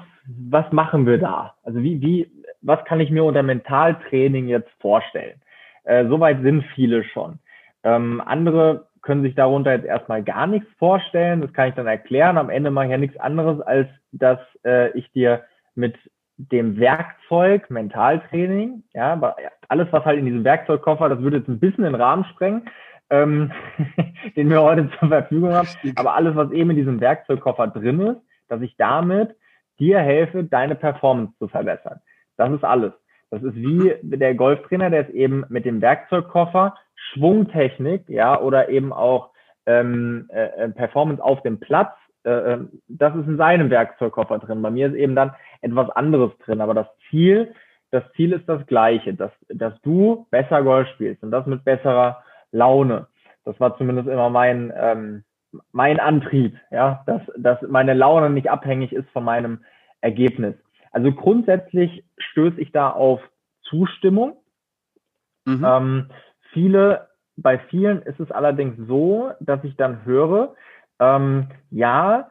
was machen wir da? Also wie wie was kann ich mir unter Mentaltraining jetzt vorstellen? Äh, Soweit sind viele schon. Ähm, andere können sich darunter jetzt erstmal gar nichts vorstellen. Das kann ich dann erklären. Am Ende mache ich ja nichts anderes, als dass äh, ich dir mit dem Werkzeug Mentaltraining, ja, alles, was halt in diesem Werkzeugkoffer, das würde jetzt ein bisschen den Rahmen sprengen, ähm, den wir heute zur Verfügung haben, aber alles, was eben in diesem Werkzeugkoffer drin ist, dass ich damit dir helfe, deine Performance zu verbessern. Das ist alles. Das ist wie der Golftrainer, der ist eben mit dem Werkzeugkoffer Schwungtechnik, ja, oder eben auch ähm, äh, äh, Performance auf dem Platz, äh, ähm, das ist in seinem Werkzeugkoffer drin. Bei mir ist eben dann etwas anderes drin, aber das Ziel, das Ziel ist das gleiche, dass, dass du besser Golf spielst und das mit besserer Laune. Das war zumindest immer mein, ähm, mein Antrieb, ja, dass, dass meine Laune nicht abhängig ist von meinem Ergebnis. Also grundsätzlich stöße ich da auf Zustimmung. Mhm. Ähm, Viele, bei vielen ist es allerdings so, dass ich dann höre, ähm, ja,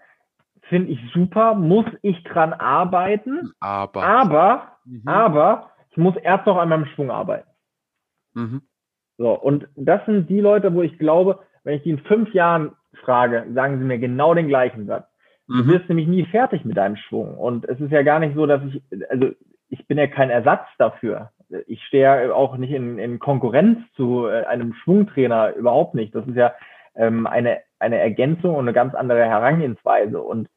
finde ich super, muss ich dran arbeiten, aber, aber, mhm. aber ich muss erst noch an meinem Schwung arbeiten. Mhm. So, und das sind die Leute, wo ich glaube, wenn ich die in fünf Jahren frage, sagen sie mir genau den gleichen Satz. Du mhm. wirst nämlich nie fertig mit deinem Schwung. Und es ist ja gar nicht so, dass ich, also ich bin ja kein Ersatz dafür ich stehe auch nicht in, in Konkurrenz zu äh, einem Schwungtrainer, überhaupt nicht. Das ist ja ähm, eine, eine Ergänzung und eine ganz andere Herangehensweise. Und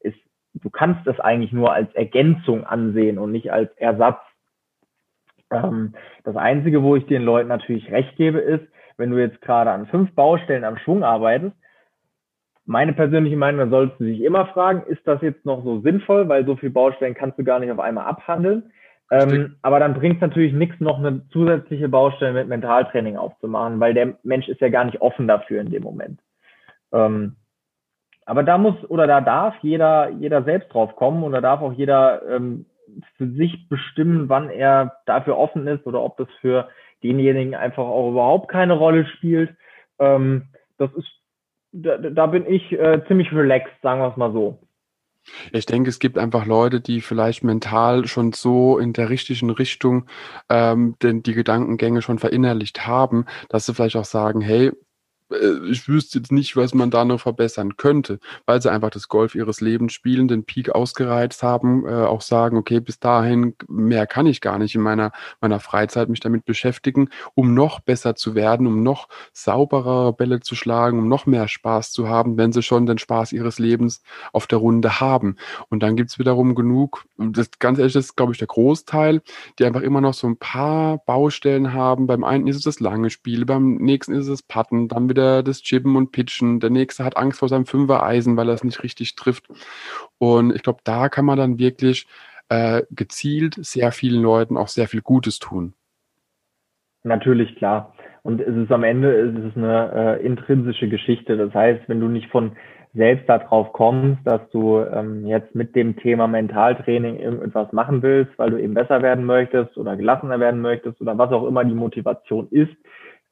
ist, du kannst das eigentlich nur als Ergänzung ansehen und nicht als Ersatz. Ähm, das Einzige, wo ich den Leuten natürlich recht gebe, ist, wenn du jetzt gerade an fünf Baustellen am Schwung arbeitest, meine persönliche Meinung, dann sollst du dich immer fragen, ist das jetzt noch so sinnvoll, weil so viele Baustellen kannst du gar nicht auf einmal abhandeln. Ähm, aber dann bringt es natürlich nichts, noch eine zusätzliche Baustelle mit Mentaltraining aufzumachen, weil der Mensch ist ja gar nicht offen dafür in dem Moment. Ähm, aber da muss oder da darf jeder, jeder selbst drauf kommen und da darf auch jeder ähm, für sich bestimmen, wann er dafür offen ist oder ob das für denjenigen einfach auch überhaupt keine Rolle spielt. Ähm, das ist, da, da bin ich äh, ziemlich relaxed, sagen wir es mal so. Ich denke, es gibt einfach Leute, die vielleicht mental schon so in der richtigen Richtung ähm, denn die Gedankengänge schon verinnerlicht haben, dass sie vielleicht auch sagen, hey, ich wüsste jetzt nicht, was man da noch verbessern könnte, weil sie einfach das Golf ihres Lebens spielen, den Peak ausgereizt haben, äh, auch sagen, okay, bis dahin mehr kann ich gar nicht in meiner, meiner Freizeit mich damit beschäftigen, um noch besser zu werden, um noch sauberere Bälle zu schlagen, um noch mehr Spaß zu haben, wenn sie schon den Spaß ihres Lebens auf der Runde haben. Und dann gibt's wiederum genug, das ganz ehrlich, das ist, glaube ich, der Großteil, die einfach immer noch so ein paar Baustellen haben. Beim einen ist es das lange Spiel, beim nächsten ist es das Patten, dann wieder wieder das Chippen und Pitchen. Der nächste hat Angst vor seinem Fünfer-Eisen, weil er es nicht richtig trifft. Und ich glaube, da kann man dann wirklich äh, gezielt sehr vielen Leuten auch sehr viel Gutes tun. Natürlich, klar. Und es ist am Ende es ist eine äh, intrinsische Geschichte. Das heißt, wenn du nicht von selbst darauf kommst, dass du ähm, jetzt mit dem Thema Mentaltraining irgendetwas machen willst, weil du eben besser werden möchtest oder gelassener werden möchtest oder was auch immer die Motivation ist,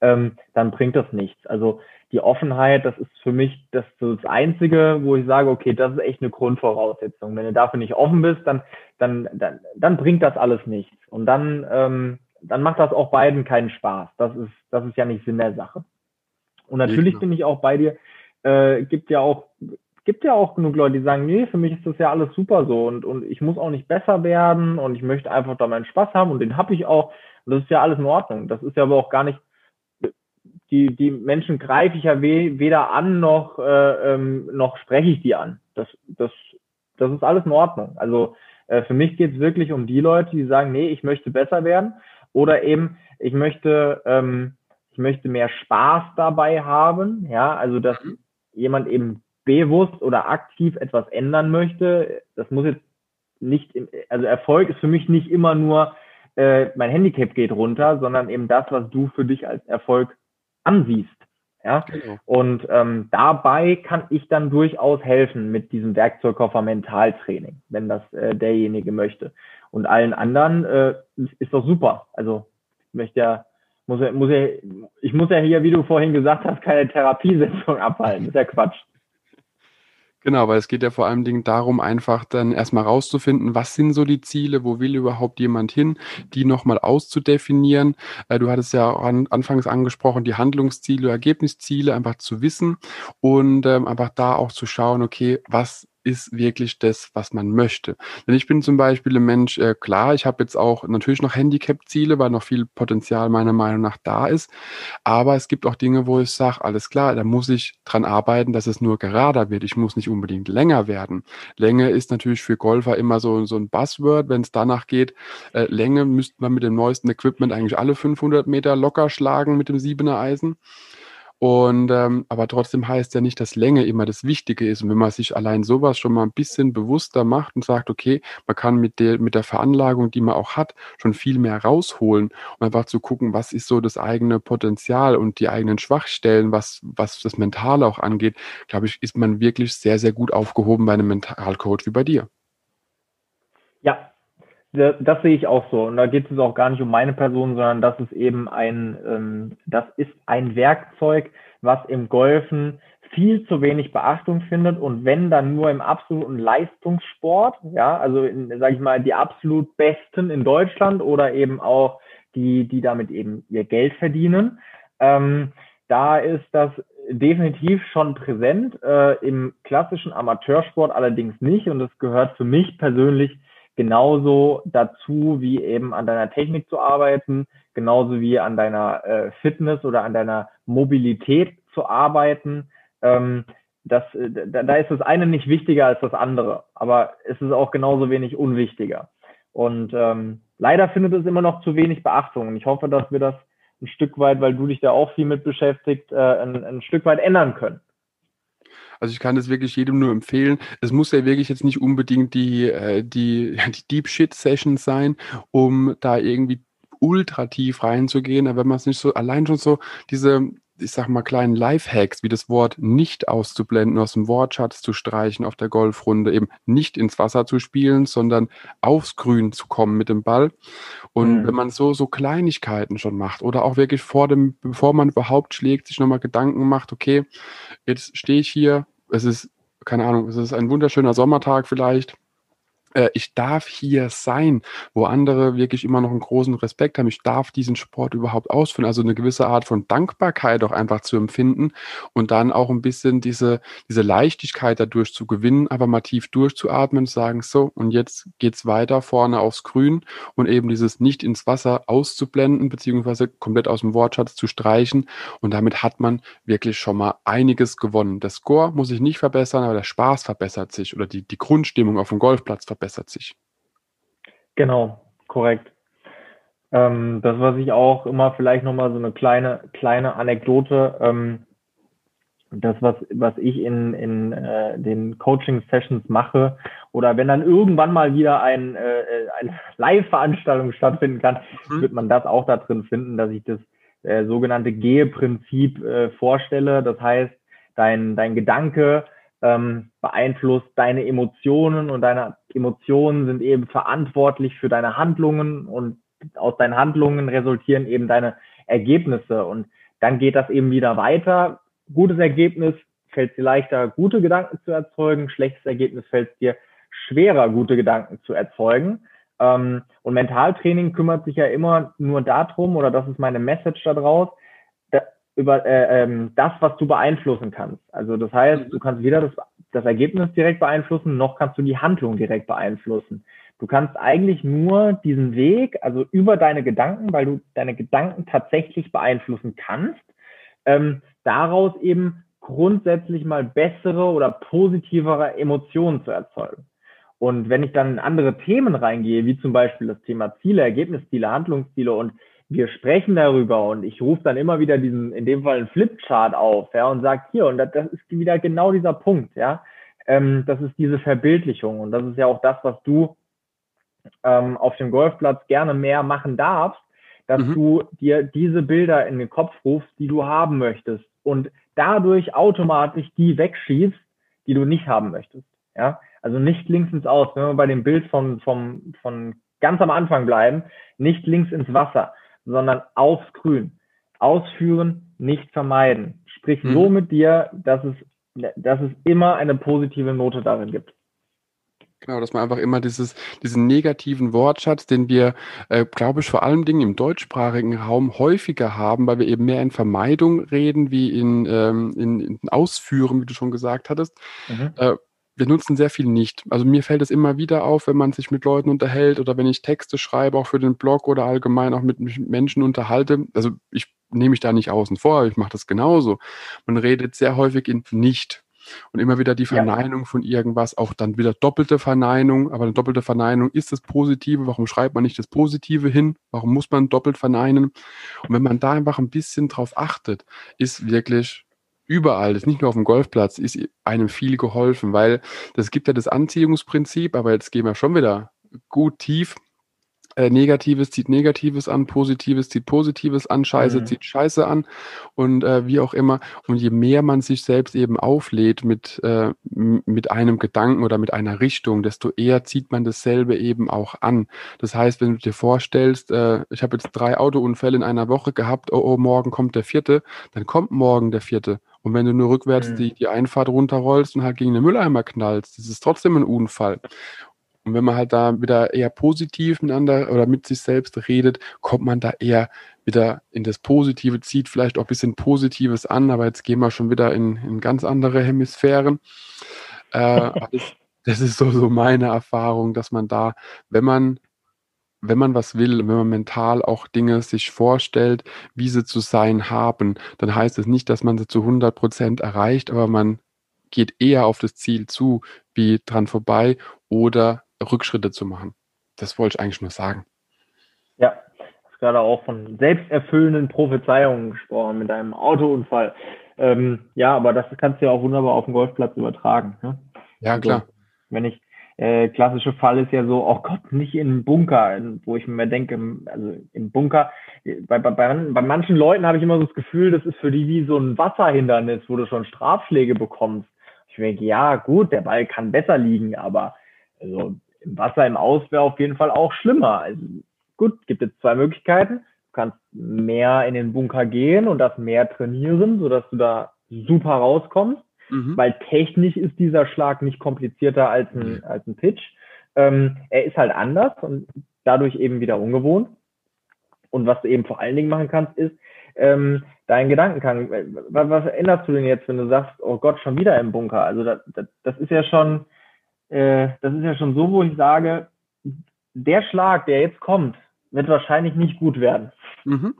ähm, dann bringt das nichts. Also die Offenheit, das ist für mich das, das Einzige, wo ich sage, okay, das ist echt eine Grundvoraussetzung. Wenn du dafür nicht offen bist, dann, dann, dann, dann bringt das alles nichts. Und dann, ähm, dann macht das auch beiden keinen Spaß. Das ist, das ist ja nicht Sinn der Sache. Und natürlich bin ich auch bei dir, äh, gibt ja auch, gibt ja auch genug Leute, die sagen, nee, für mich ist das ja alles super so und, und ich muss auch nicht besser werden und ich möchte einfach da meinen Spaß haben und den habe ich auch. Und das ist ja alles in Ordnung. Das ist ja aber auch gar nicht die, die Menschen greife ich ja we weder an noch, äh, ähm, noch spreche ich die an. Das, das, das ist alles in Ordnung. Also äh, für mich geht es wirklich um die Leute, die sagen, nee, ich möchte besser werden oder eben ich möchte, ähm, ich möchte mehr Spaß dabei haben. Ja, also dass mhm. jemand eben bewusst oder aktiv etwas ändern möchte. Das muss jetzt nicht, also Erfolg ist für mich nicht immer nur äh, mein Handicap geht runter, sondern eben das, was du für dich als Erfolg ansiehst. Ja? Genau. Und ähm, dabei kann ich dann durchaus helfen mit diesem Werkzeugkoffer Mentaltraining, wenn das äh, derjenige möchte. Und allen anderen äh, ist doch super. Also ich möchte ja, muss ja, muss ja, ich muss ja hier, wie du vorhin gesagt hast, keine Therapiesitzung abhalten. Das ist ja Quatsch. Genau, weil es geht ja vor allen Dingen darum, einfach dann erstmal rauszufinden, was sind so die Ziele, wo will überhaupt jemand hin, die nochmal auszudefinieren. Äh, du hattest ja an, anfangs angesprochen, die Handlungsziele, Ergebnisziele einfach zu wissen und ähm, einfach da auch zu schauen, okay, was ist wirklich das, was man möchte. Denn ich bin zum Beispiel ein Mensch, äh, klar, ich habe jetzt auch natürlich noch Handicap-Ziele, weil noch viel Potenzial meiner Meinung nach da ist. Aber es gibt auch Dinge, wo ich sage, alles klar, da muss ich dran arbeiten, dass es nur gerader wird. Ich muss nicht unbedingt länger werden. Länge ist natürlich für Golfer immer so, so ein Buzzword, wenn es danach geht. Äh, Länge müsste man mit dem neuesten Equipment eigentlich alle 500 Meter locker schlagen mit dem siebener Eisen. Und ähm, aber trotzdem heißt ja nicht, dass Länge immer das Wichtige ist. Und wenn man sich allein sowas schon mal ein bisschen bewusster macht und sagt, okay, man kann mit der mit der Veranlagung, die man auch hat, schon viel mehr rausholen und einfach zu gucken, was ist so das eigene Potenzial und die eigenen Schwachstellen, was was das Mentale auch angeht, glaube ich, ist man wirklich sehr sehr gut aufgehoben bei einem Mentalcoach wie bei dir. Das sehe ich auch so. Und da geht es auch gar nicht um meine Person, sondern das ist eben ein, ähm, das ist ein Werkzeug, was im Golfen viel zu wenig Beachtung findet und wenn dann nur im absoluten Leistungssport, ja, also in, sag ich mal, die absolut Besten in Deutschland oder eben auch die, die damit eben ihr Geld verdienen. Ähm, da ist das definitiv schon präsent, äh, im klassischen Amateursport allerdings nicht und es gehört für mich persönlich genauso dazu, wie eben an deiner Technik zu arbeiten, genauso wie an deiner äh, Fitness oder an deiner Mobilität zu arbeiten. Ähm, das, da, da ist das eine nicht wichtiger als das andere, aber es ist auch genauso wenig unwichtiger. Und ähm, leider findet es immer noch zu wenig Beachtung. Und ich hoffe, dass wir das ein Stück weit, weil du dich da auch viel mit beschäftigt, äh, ein, ein Stück weit ändern können. Also ich kann das wirklich jedem nur empfehlen. Es muss ja wirklich jetzt nicht unbedingt die, äh, die, die Deep Shit Session sein, um da irgendwie ultra tief reinzugehen. Aber wenn man es nicht so, allein schon so diese, ich sag mal, kleinen Lifehacks, wie das Wort nicht auszublenden, aus dem Wortschatz zu streichen auf der Golfrunde, eben nicht ins Wasser zu spielen, sondern aufs Grün zu kommen mit dem Ball. Und mhm. wenn man so, so Kleinigkeiten schon macht oder auch wirklich vor dem, bevor man überhaupt schlägt, sich nochmal Gedanken macht, okay, jetzt stehe ich hier, es ist, keine Ahnung, es ist ein wunderschöner Sommertag vielleicht äh, ich darf hier sein, wo andere wirklich immer noch einen großen Respekt haben. Ich darf diesen Sport überhaupt ausführen. Also eine gewisse Art von Dankbarkeit auch einfach zu empfinden und dann auch ein bisschen diese, diese Leichtigkeit dadurch zu gewinnen, aber mal tief durchzuatmen sagen, so, und jetzt geht's weiter vorne aufs Grün und eben dieses nicht ins Wasser auszublenden, beziehungsweise komplett aus dem Wortschatz zu streichen. Und damit hat man wirklich schon mal einiges gewonnen. Der Score muss sich nicht verbessern, aber der Spaß verbessert sich oder die, die Grundstimmung auf dem Golfplatz verbessert verbessert sich. Genau, korrekt. Ähm, das, was ich auch immer vielleicht nochmal so eine kleine, kleine Anekdote, ähm, das, was, was ich in, in äh, den Coaching-Sessions mache, oder wenn dann irgendwann mal wieder ein, äh, eine Live-Veranstaltung stattfinden kann, mhm. wird man das auch da drin finden, dass ich das äh, sogenannte Gehe-Prinzip äh, vorstelle. Das heißt, dein, dein Gedanke ähm, beeinflusst deine Emotionen und deine Emotionen sind eben verantwortlich für deine Handlungen und aus deinen Handlungen resultieren eben deine Ergebnisse und dann geht das eben wieder weiter. Gutes Ergebnis fällt dir leichter, gute Gedanken zu erzeugen, schlechtes Ergebnis fällt dir schwerer, gute Gedanken zu erzeugen. Ähm, und Mentaltraining kümmert sich ja immer nur darum, oder das ist meine Message daraus, über äh, ähm, das, was du beeinflussen kannst. Also das heißt, du kannst weder das, das Ergebnis direkt beeinflussen, noch kannst du die Handlung direkt beeinflussen. Du kannst eigentlich nur diesen Weg, also über deine Gedanken, weil du deine Gedanken tatsächlich beeinflussen kannst, ähm, daraus eben grundsätzlich mal bessere oder positivere Emotionen zu erzeugen. Und wenn ich dann in andere Themen reingehe, wie zum Beispiel das Thema Ziele, Ergebnisziele, Handlungsziele und wir sprechen darüber und ich rufe dann immer wieder diesen, in dem Fall einen Flipchart auf, ja, und sage hier, und das, das, ist wieder genau dieser Punkt, ja. Ähm, das ist diese Verbildlichung und das ist ja auch das, was du ähm, auf dem Golfplatz gerne mehr machen darfst, dass mhm. du dir diese Bilder in den Kopf rufst, die du haben möchtest und dadurch automatisch die wegschießt, die du nicht haben möchtest. Ja, also nicht links ins Aus, wenn wir bei dem Bild von, vom, von ganz am Anfang bleiben, nicht links ins Wasser, sondern aufs Grün. Ausführen, nicht vermeiden. Sprich mhm. so mit dir, dass es, dass es immer eine positive Note darin gibt. Genau, dass man einfach immer dieses, diesen negativen Wortschatz, den wir, äh, glaube ich, vor allem Dingen im deutschsprachigen Raum häufiger haben, weil wir eben mehr in Vermeidung reden, wie in, ähm, in, in Ausführen, wie du schon gesagt hattest. Mhm. Äh, wir nutzen sehr viel nicht. Also mir fällt es immer wieder auf, wenn man sich mit Leuten unterhält oder wenn ich Texte schreibe, auch für den Blog oder allgemein auch mit Menschen unterhalte. Also ich nehme mich da nicht außen vor, ich mache das genauso. Man redet sehr häufig in nicht. Und immer wieder die Verneinung ja. von irgendwas, auch dann wieder doppelte Verneinung. Aber eine doppelte Verneinung ist das Positive. Warum schreibt man nicht das Positive hin? Warum muss man doppelt verneinen? Und wenn man da einfach ein bisschen drauf achtet, ist wirklich überall, das ist nicht nur auf dem Golfplatz, ist einem viel geholfen, weil das gibt ja das Anziehungsprinzip, aber jetzt gehen wir schon wieder gut tief. Äh, Negatives zieht Negatives an, Positives zieht Positives an, Scheiße mhm. zieht Scheiße an und äh, wie auch immer. Und je mehr man sich selbst eben auflädt mit, äh, mit einem Gedanken oder mit einer Richtung, desto eher zieht man dasselbe eben auch an. Das heißt, wenn du dir vorstellst, äh, ich habe jetzt drei Autounfälle in einer Woche gehabt, oh, oh, morgen kommt der vierte, dann kommt morgen der vierte. Und wenn du nur rückwärts mhm. die, die Einfahrt runterrollst und halt gegen den Mülleimer knallst, das ist trotzdem ein Unfall. Und wenn man halt da wieder eher positiv miteinander oder mit sich selbst redet, kommt man da eher wieder in das Positive, zieht vielleicht auch ein bisschen Positives an, aber jetzt gehen wir schon wieder in, in ganz andere Hemisphären. Äh, das, ist so, so meine Erfahrung, dass man da, wenn man, wenn man was will, wenn man mental auch Dinge sich vorstellt, wie sie zu sein haben, dann heißt es nicht, dass man sie zu 100 Prozent erreicht, aber man geht eher auf das Ziel zu, wie dran vorbei oder Rückschritte zu machen. Das wollte ich eigentlich nur sagen. Ja, du hast gerade auch von selbsterfüllenden Prophezeiungen gesprochen mit einem Autounfall. Ähm, ja, aber das kannst du ja auch wunderbar auf dem Golfplatz übertragen. Ne? Ja, also, klar. Wenn ich, äh, klassische Fall ist ja so, oh Gott, nicht in einen Bunker, wo ich mir denke, also im Bunker, bei, bei, bei, bei manchen Leuten habe ich immer so das Gefühl, das ist für die wie so ein Wasserhindernis, wo du schon Strafschläge bekommst. Ich denke, ja, gut, der Ball kann besser liegen, aber also im Wasser im Aus wäre auf jeden Fall auch schlimmer. Also gut, gibt es zwei Möglichkeiten. Du kannst mehr in den Bunker gehen und das mehr trainieren, sodass du da super rauskommst. Mhm. Weil technisch ist dieser Schlag nicht komplizierter als ein, als ein Pitch. Ähm, er ist halt anders und dadurch eben wieder ungewohnt. Und was du eben vor allen Dingen machen kannst, ist ähm, deinen Gedankenkang. Was, was änderst du denn jetzt, wenn du sagst, oh Gott, schon wieder im Bunker? Also das, das, das ist ja schon, äh, das ist ja schon so, wo ich sage, der Schlag, der jetzt kommt, wird wahrscheinlich nicht gut werden. Mhm.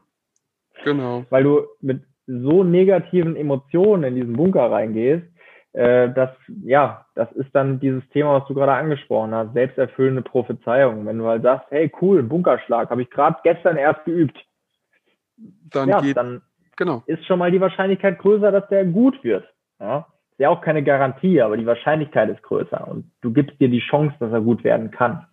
Genau. Weil du mit so negativen Emotionen in diesen Bunker reingehst, äh, das, ja, das ist dann dieses Thema, was du gerade angesprochen hast, selbsterfüllende Prophezeiung. Wenn du halt sagst, hey, cool, Bunkerschlag, habe ich gerade gestern erst geübt. Dann, ja, geht, dann genau. ist schon mal die Wahrscheinlichkeit größer, dass der gut wird. Ja? Ist ja auch keine Garantie, aber die Wahrscheinlichkeit ist größer und du gibst dir die Chance, dass er gut werden kann.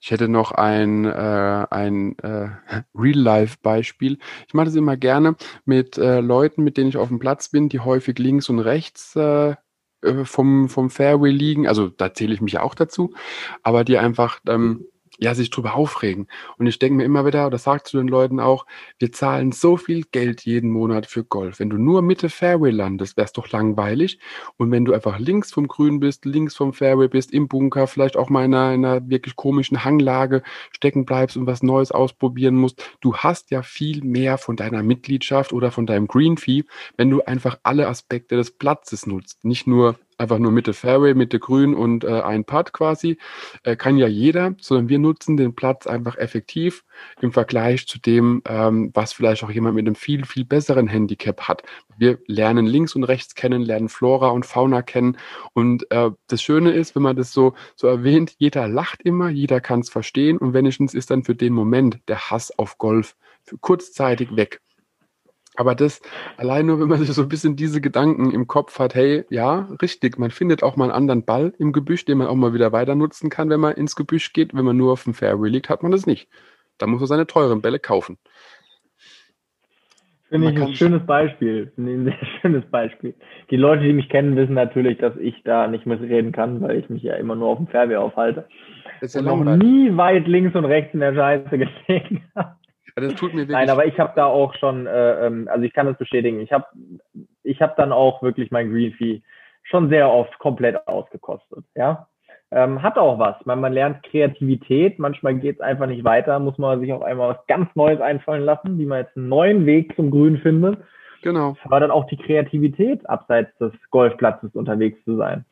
Ich hätte noch ein, äh, ein äh, Real-Life-Beispiel. Ich mache das immer gerne mit äh, Leuten, mit denen ich auf dem Platz bin, die häufig links und rechts äh, äh vom, vom Fairway liegen. Also da zähle ich mich ja auch dazu, aber die einfach ähm, ja, sich drüber aufregen. Und ich denke mir immer wieder, oder sag zu den Leuten auch, wir zahlen so viel Geld jeden Monat für Golf. Wenn du nur Mitte Fairway landest, wär's doch langweilig. Und wenn du einfach links vom Grün bist, links vom Fairway bist, im Bunker, vielleicht auch mal in einer, in einer wirklich komischen Hanglage stecken bleibst und was Neues ausprobieren musst, du hast ja viel mehr von deiner Mitgliedschaft oder von deinem Green Fee, wenn du einfach alle Aspekte des Platzes nutzt. Nicht nur einfach nur Mitte Fairway, Mitte Grün und äh, ein Putt quasi, äh, kann ja jeder, sondern wir nutzen den Platz einfach effektiv im Vergleich zu dem, ähm, was vielleicht auch jemand mit einem viel, viel besseren Handicap hat. Wir lernen links und rechts kennen, lernen Flora und Fauna kennen und äh, das Schöne ist, wenn man das so, so erwähnt, jeder lacht immer, jeder kann es verstehen und wenigstens ist dann für den Moment der Hass auf Golf kurzzeitig weg. Aber das allein nur, wenn man sich so ein bisschen diese Gedanken im Kopf hat, hey, ja, richtig, man findet auch mal einen anderen Ball im Gebüsch, den man auch mal wieder weiter nutzen kann, wenn man ins Gebüsch geht. Wenn man nur auf dem Fairway liegt, hat man das nicht. Da muss man seine teuren Bälle kaufen. Finde ich ein schönes Beispiel. Finde ich ein sehr schönes Beispiel. Die Leute, die mich kennen, wissen natürlich, dass ich da nicht mitreden kann, weil ich mich ja immer nur auf dem Fairway aufhalte. Das ist ja und noch nie weit links und rechts in der Scheiße gelegen habe. Also das tut mir wirklich Nein, aber ich habe da auch schon, äh, ähm, also ich kann das bestätigen. Ich habe ich hab dann auch wirklich mein Green Fee schon sehr oft komplett ausgekostet. Ja, ähm, hat auch was. Man, man lernt Kreativität. Manchmal geht es einfach nicht weiter. Muss man sich auch einmal was ganz Neues einfallen lassen, wie man jetzt einen neuen Weg zum Grün findet. Genau. Aber dann auch die Kreativität, abseits des Golfplatzes unterwegs zu sein.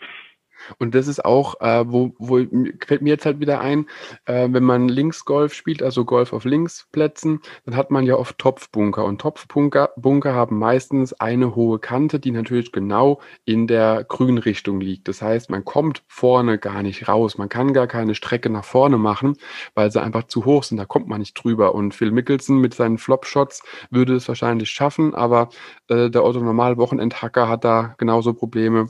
Und das ist auch, äh, wo, wo fällt mir jetzt halt wieder ein, äh, wenn man Linksgolf spielt, also Golf auf Linksplätzen, dann hat man ja oft Topfbunker. Und Topfbunker Bunker haben meistens eine hohe Kante, die natürlich genau in der Grünrichtung liegt. Das heißt, man kommt vorne gar nicht raus. Man kann gar keine Strecke nach vorne machen, weil sie einfach zu hoch sind. Da kommt man nicht drüber. Und Phil Mickelson mit seinen Flopshots würde es wahrscheinlich schaffen, aber äh, der Otto Normal Wochenendhacker hat da genauso Probleme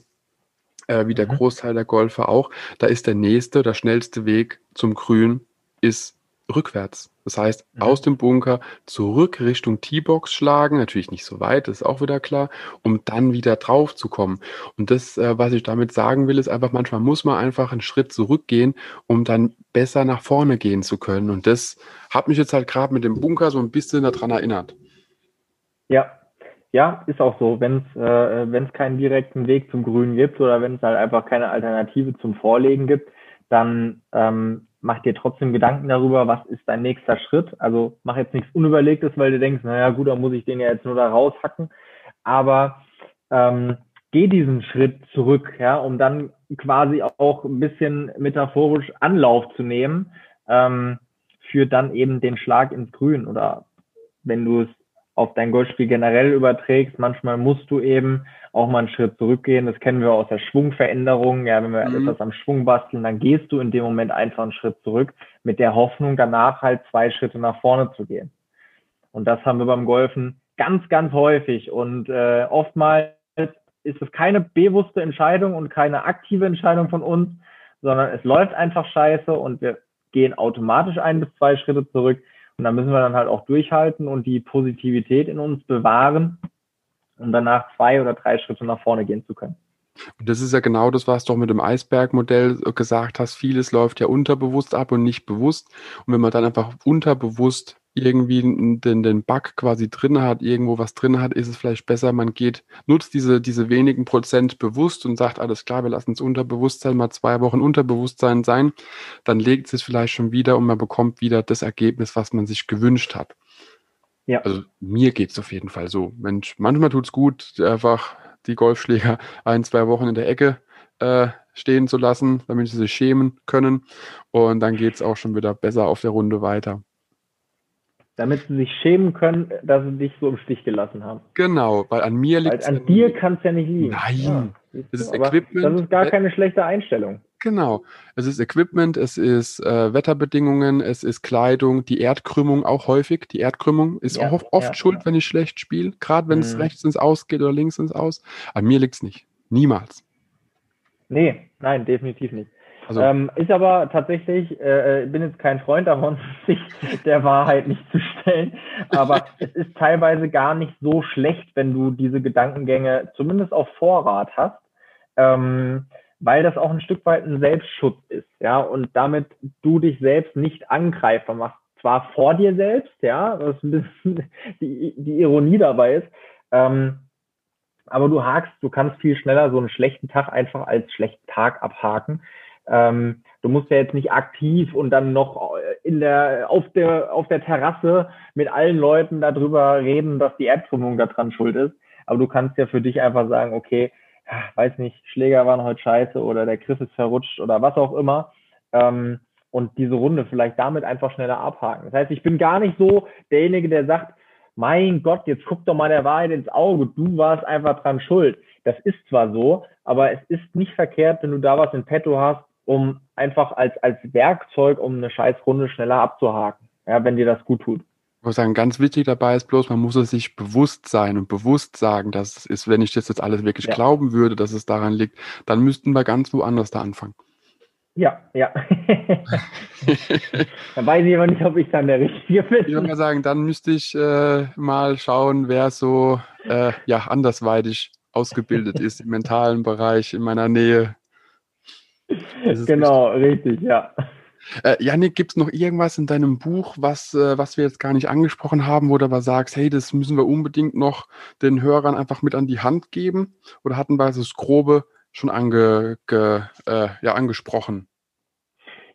äh, wie der mhm. Großteil der Golfer auch, da ist der nächste, der schnellste Weg zum Grün ist rückwärts. Das heißt, mhm. aus dem Bunker zurück Richtung T-Box schlagen, natürlich nicht so weit, das ist auch wieder klar, um dann wieder drauf zu kommen. Und das, äh, was ich damit sagen will, ist einfach, manchmal muss man einfach einen Schritt zurückgehen, um dann besser nach vorne gehen zu können. Und das hat mich jetzt halt gerade mit dem Bunker so ein bisschen daran erinnert. Ja, ja, ist auch so. Wenn es äh, wenn's keinen direkten Weg zum Grün gibt oder wenn es halt einfach keine Alternative zum Vorlegen gibt, dann ähm, mach dir trotzdem Gedanken darüber, was ist dein nächster Schritt. Also mach jetzt nichts Unüberlegtes, weil du denkst, naja gut, dann muss ich den ja jetzt nur da raushacken. Aber ähm, geh diesen Schritt zurück, ja, um dann quasi auch ein bisschen metaphorisch Anlauf zu nehmen ähm, für dann eben den Schlag ins Grün oder wenn du es auf dein Golfspiel generell überträgst. Manchmal musst du eben auch mal einen Schritt zurückgehen. Das kennen wir aus der Schwungveränderung. Ja, wenn wir mhm. etwas am Schwung basteln, dann gehst du in dem Moment einfach einen Schritt zurück mit der Hoffnung, danach halt zwei Schritte nach vorne zu gehen. Und das haben wir beim Golfen ganz, ganz häufig. Und äh, oftmals ist es keine bewusste Entscheidung und keine aktive Entscheidung von uns, sondern es läuft einfach scheiße und wir gehen automatisch ein bis zwei Schritte zurück. Und da müssen wir dann halt auch durchhalten und die Positivität in uns bewahren, um danach zwei oder drei Schritte nach vorne gehen zu können. Und das ist ja genau das, was du auch mit dem Eisbergmodell gesagt hast. Vieles läuft ja unterbewusst ab und nicht bewusst. Und wenn man dann einfach unterbewusst irgendwie den, den Bug quasi drin hat, irgendwo was drin hat, ist es vielleicht besser, man geht, nutzt diese, diese wenigen Prozent bewusst und sagt, alles klar, wir lassen es Unterbewusstsein mal zwei Wochen Unterbewusstsein sein, dann legt es vielleicht schon wieder und man bekommt wieder das Ergebnis, was man sich gewünscht hat. Ja. Also mir geht es auf jeden Fall so. Mensch, manchmal tut es gut, einfach die Golfschläger ein, zwei Wochen in der Ecke äh, stehen zu lassen, damit sie sich schämen können. Und dann geht es auch schon wieder besser auf der Runde weiter damit sie sich schämen können, dass sie dich so im Stich gelassen haben. Genau, weil an mir liegt es. An dir kann es ja nicht liegen. Nein, ja, es ist Equipment. Das ist gar keine schlechte Einstellung. Genau. Es ist Equipment, es ist äh, Wetterbedingungen, es ist Kleidung, die Erdkrümmung auch häufig. Die Erdkrümmung ist ja, auch oft ja, schuld, ja. wenn ich schlecht spiele, gerade wenn es mhm. rechts ins Aus geht oder links ins Aus. An mir liegt es nicht. Niemals. Nee, nein, definitiv nicht. Also, ähm, ist aber tatsächlich, äh, äh bin jetzt kein Freund davon, sich der Wahrheit nicht zu stellen, aber es ist teilweise gar nicht so schlecht, wenn du diese Gedankengänge zumindest auf Vorrat hast, ähm, weil das auch ein Stück weit ein Selbstschutz ist, ja, und damit du dich selbst nicht angreifer machst, zwar vor dir selbst, ja, was ein bisschen die, die Ironie dabei ist, ähm, aber du hakst, du kannst viel schneller so einen schlechten Tag einfach als schlechten Tag abhaken, ähm, du musst ja jetzt nicht aktiv und dann noch in der, auf der, auf der Terrasse mit allen Leuten darüber reden, dass die Erdkrümmung daran schuld ist. Aber du kannst ja für dich einfach sagen, okay, weiß nicht, Schläger waren heute scheiße oder der Griff ist verrutscht oder was auch immer. Ähm, und diese Runde vielleicht damit einfach schneller abhaken. Das heißt, ich bin gar nicht so derjenige, der sagt, mein Gott, jetzt guck doch mal der Wahrheit ins Auge, du warst einfach dran schuld. Das ist zwar so, aber es ist nicht verkehrt, wenn du da was in petto hast, um einfach als, als Werkzeug, um eine scheiß Runde schneller abzuhaken, ja, wenn dir das gut tut. Ich muss sagen, ganz wichtig dabei ist bloß, man muss es sich bewusst sein und bewusst sagen, dass es ist, wenn ich das jetzt alles wirklich ja. glauben würde, dass es daran liegt, dann müssten wir ganz woanders da anfangen. Ja, ja. dann weiß ich aber nicht, ob ich dann der Richtige bin. Ich würde mal sagen, dann müsste ich äh, mal schauen, wer so äh, ja, andersweitig ausgebildet ist im mentalen Bereich in meiner Nähe. Genau, richtig, richtig ja. Äh, Janik, gibt es noch irgendwas in deinem Buch, was, äh, was wir jetzt gar nicht angesprochen haben, wo du aber sagst, hey, das müssen wir unbedingt noch den Hörern einfach mit an die Hand geben? Oder hatten wir das Grobe schon ange, ge, äh, ja, angesprochen?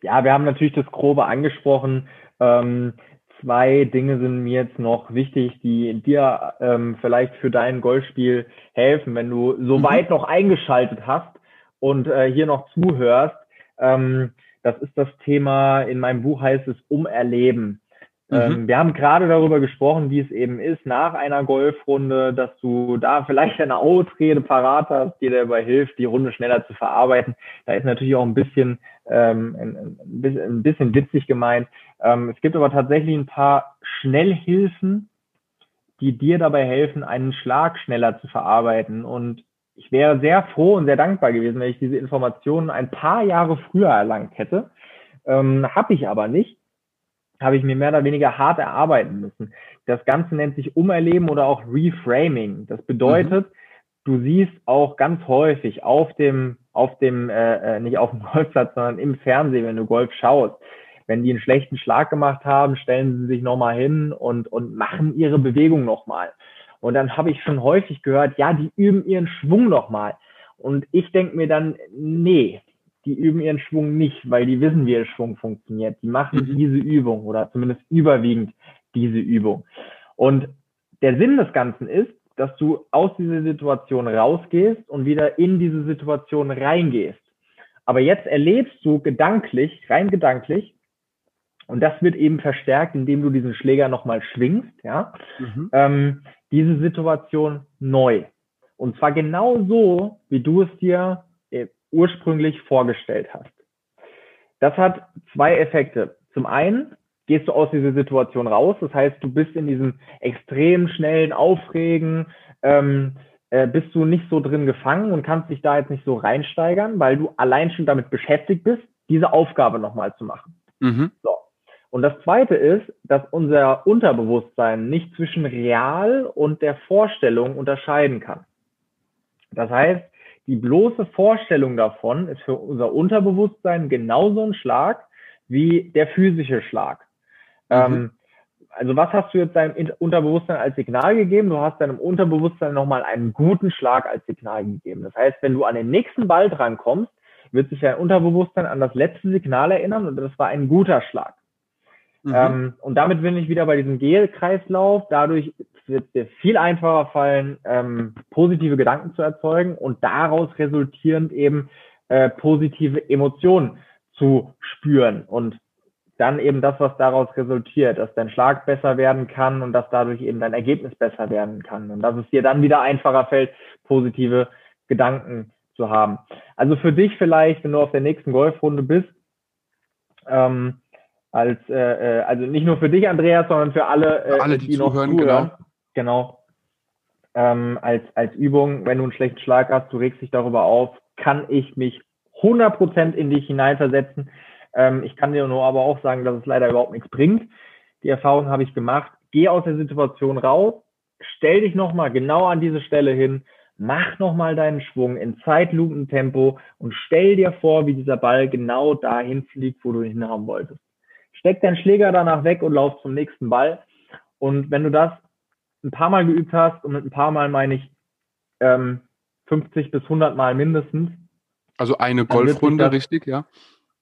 Ja, wir haben natürlich das Grobe angesprochen. Ähm, zwei Dinge sind mir jetzt noch wichtig, die dir ähm, vielleicht für dein Golfspiel helfen, wenn du so mhm. weit noch eingeschaltet hast und äh, hier noch zuhörst. Ähm, das ist das Thema, in meinem Buch heißt es Umerleben. Mhm. Ähm, wir haben gerade darüber gesprochen, wie es eben ist nach einer Golfrunde, dass du da vielleicht eine Ausrede parat hast, die dir dabei hilft, die Runde schneller zu verarbeiten. Da ist natürlich auch ein bisschen, ähm, ein, ein, bisschen witzig gemeint. Ähm, es gibt aber tatsächlich ein paar Schnellhilfen, die dir dabei helfen, einen Schlag schneller zu verarbeiten. Und ich wäre sehr froh und sehr dankbar gewesen, wenn ich diese Informationen ein paar Jahre früher erlangt hätte. Ähm, Habe ich aber nicht habe ich mir mehr oder weniger hart erarbeiten müssen. Das Ganze nennt sich Umerleben oder auch Reframing. Das bedeutet, mhm. du siehst auch ganz häufig auf dem, auf dem, äh, äh nicht auf dem Golfplatz, sondern im Fernsehen, wenn du Golf schaust, wenn die einen schlechten Schlag gemacht haben, stellen sie sich nochmal hin und, und machen ihre Bewegung nochmal. Und dann habe ich schon häufig gehört, ja, die üben ihren Schwung nochmal. Und ich denke mir dann, nee, die üben ihren Schwung nicht, weil die wissen, wie ihr Schwung funktioniert. Die machen mhm. diese Übung oder zumindest überwiegend diese Übung. Und der Sinn des Ganzen ist, dass du aus dieser Situation rausgehst und wieder in diese Situation reingehst. Aber jetzt erlebst du gedanklich, rein gedanklich, und das wird eben verstärkt, indem du diesen Schläger nochmal schwingst, ja, mhm. ähm, diese Situation neu. Und zwar genau so, wie du es dir ursprünglich vorgestellt hast. Das hat zwei Effekte. Zum einen gehst du aus dieser Situation raus, das heißt, du bist in diesem extrem schnellen Aufregen, ähm, äh, bist du nicht so drin gefangen und kannst dich da jetzt nicht so reinsteigern, weil du allein schon damit beschäftigt bist, diese Aufgabe nochmal zu machen. Mhm. So. Und das zweite ist, dass unser Unterbewusstsein nicht zwischen real und der Vorstellung unterscheiden kann. Das heißt, die bloße Vorstellung davon ist für unser Unterbewusstsein genauso ein Schlag wie der physische Schlag. Mhm. Ähm, also was hast du jetzt deinem Unterbewusstsein als Signal gegeben? Du hast deinem Unterbewusstsein nochmal einen guten Schlag als Signal gegeben. Das heißt, wenn du an den nächsten Ball drankommst, wird sich dein Unterbewusstsein an das letzte Signal erinnern und das war ein guter Schlag. Mhm. Ähm, und damit bin ich wieder bei diesem Gel-Kreislauf. Dadurch wird es dir viel einfacher fallen, ähm, positive Gedanken zu erzeugen und daraus resultierend eben äh, positive Emotionen zu spüren und dann eben das, was daraus resultiert, dass dein Schlag besser werden kann und dass dadurch eben dein Ergebnis besser werden kann und dass es dir dann wieder einfacher fällt, positive Gedanken zu haben. Also für dich vielleicht, wenn du auf der nächsten Golfrunde bist, ähm, als äh, äh also nicht nur für dich, Andreas, sondern für alle, äh, alle die, die noch zuhören, zuhören. Genau genau, ähm, als, als Übung, wenn du einen schlechten Schlag hast, du regst dich darüber auf, kann ich mich 100% in dich hineinversetzen. Ähm, ich kann dir nur aber auch sagen, dass es leider überhaupt nichts bringt. Die Erfahrung habe ich gemacht. Geh aus der Situation raus, stell dich nochmal genau an diese Stelle hin, mach nochmal deinen Schwung in Zeitlupentempo und stell dir vor, wie dieser Ball genau dahin fliegt, wo du ihn hinhaben wolltest. Steck deinen Schläger danach weg und lauf zum nächsten Ball. Und wenn du das ein paar Mal geübt hast, und mit ein paar Mal meine ich ähm, 50 bis 100 Mal mindestens. Also eine Golfrunde, das, richtig, ja?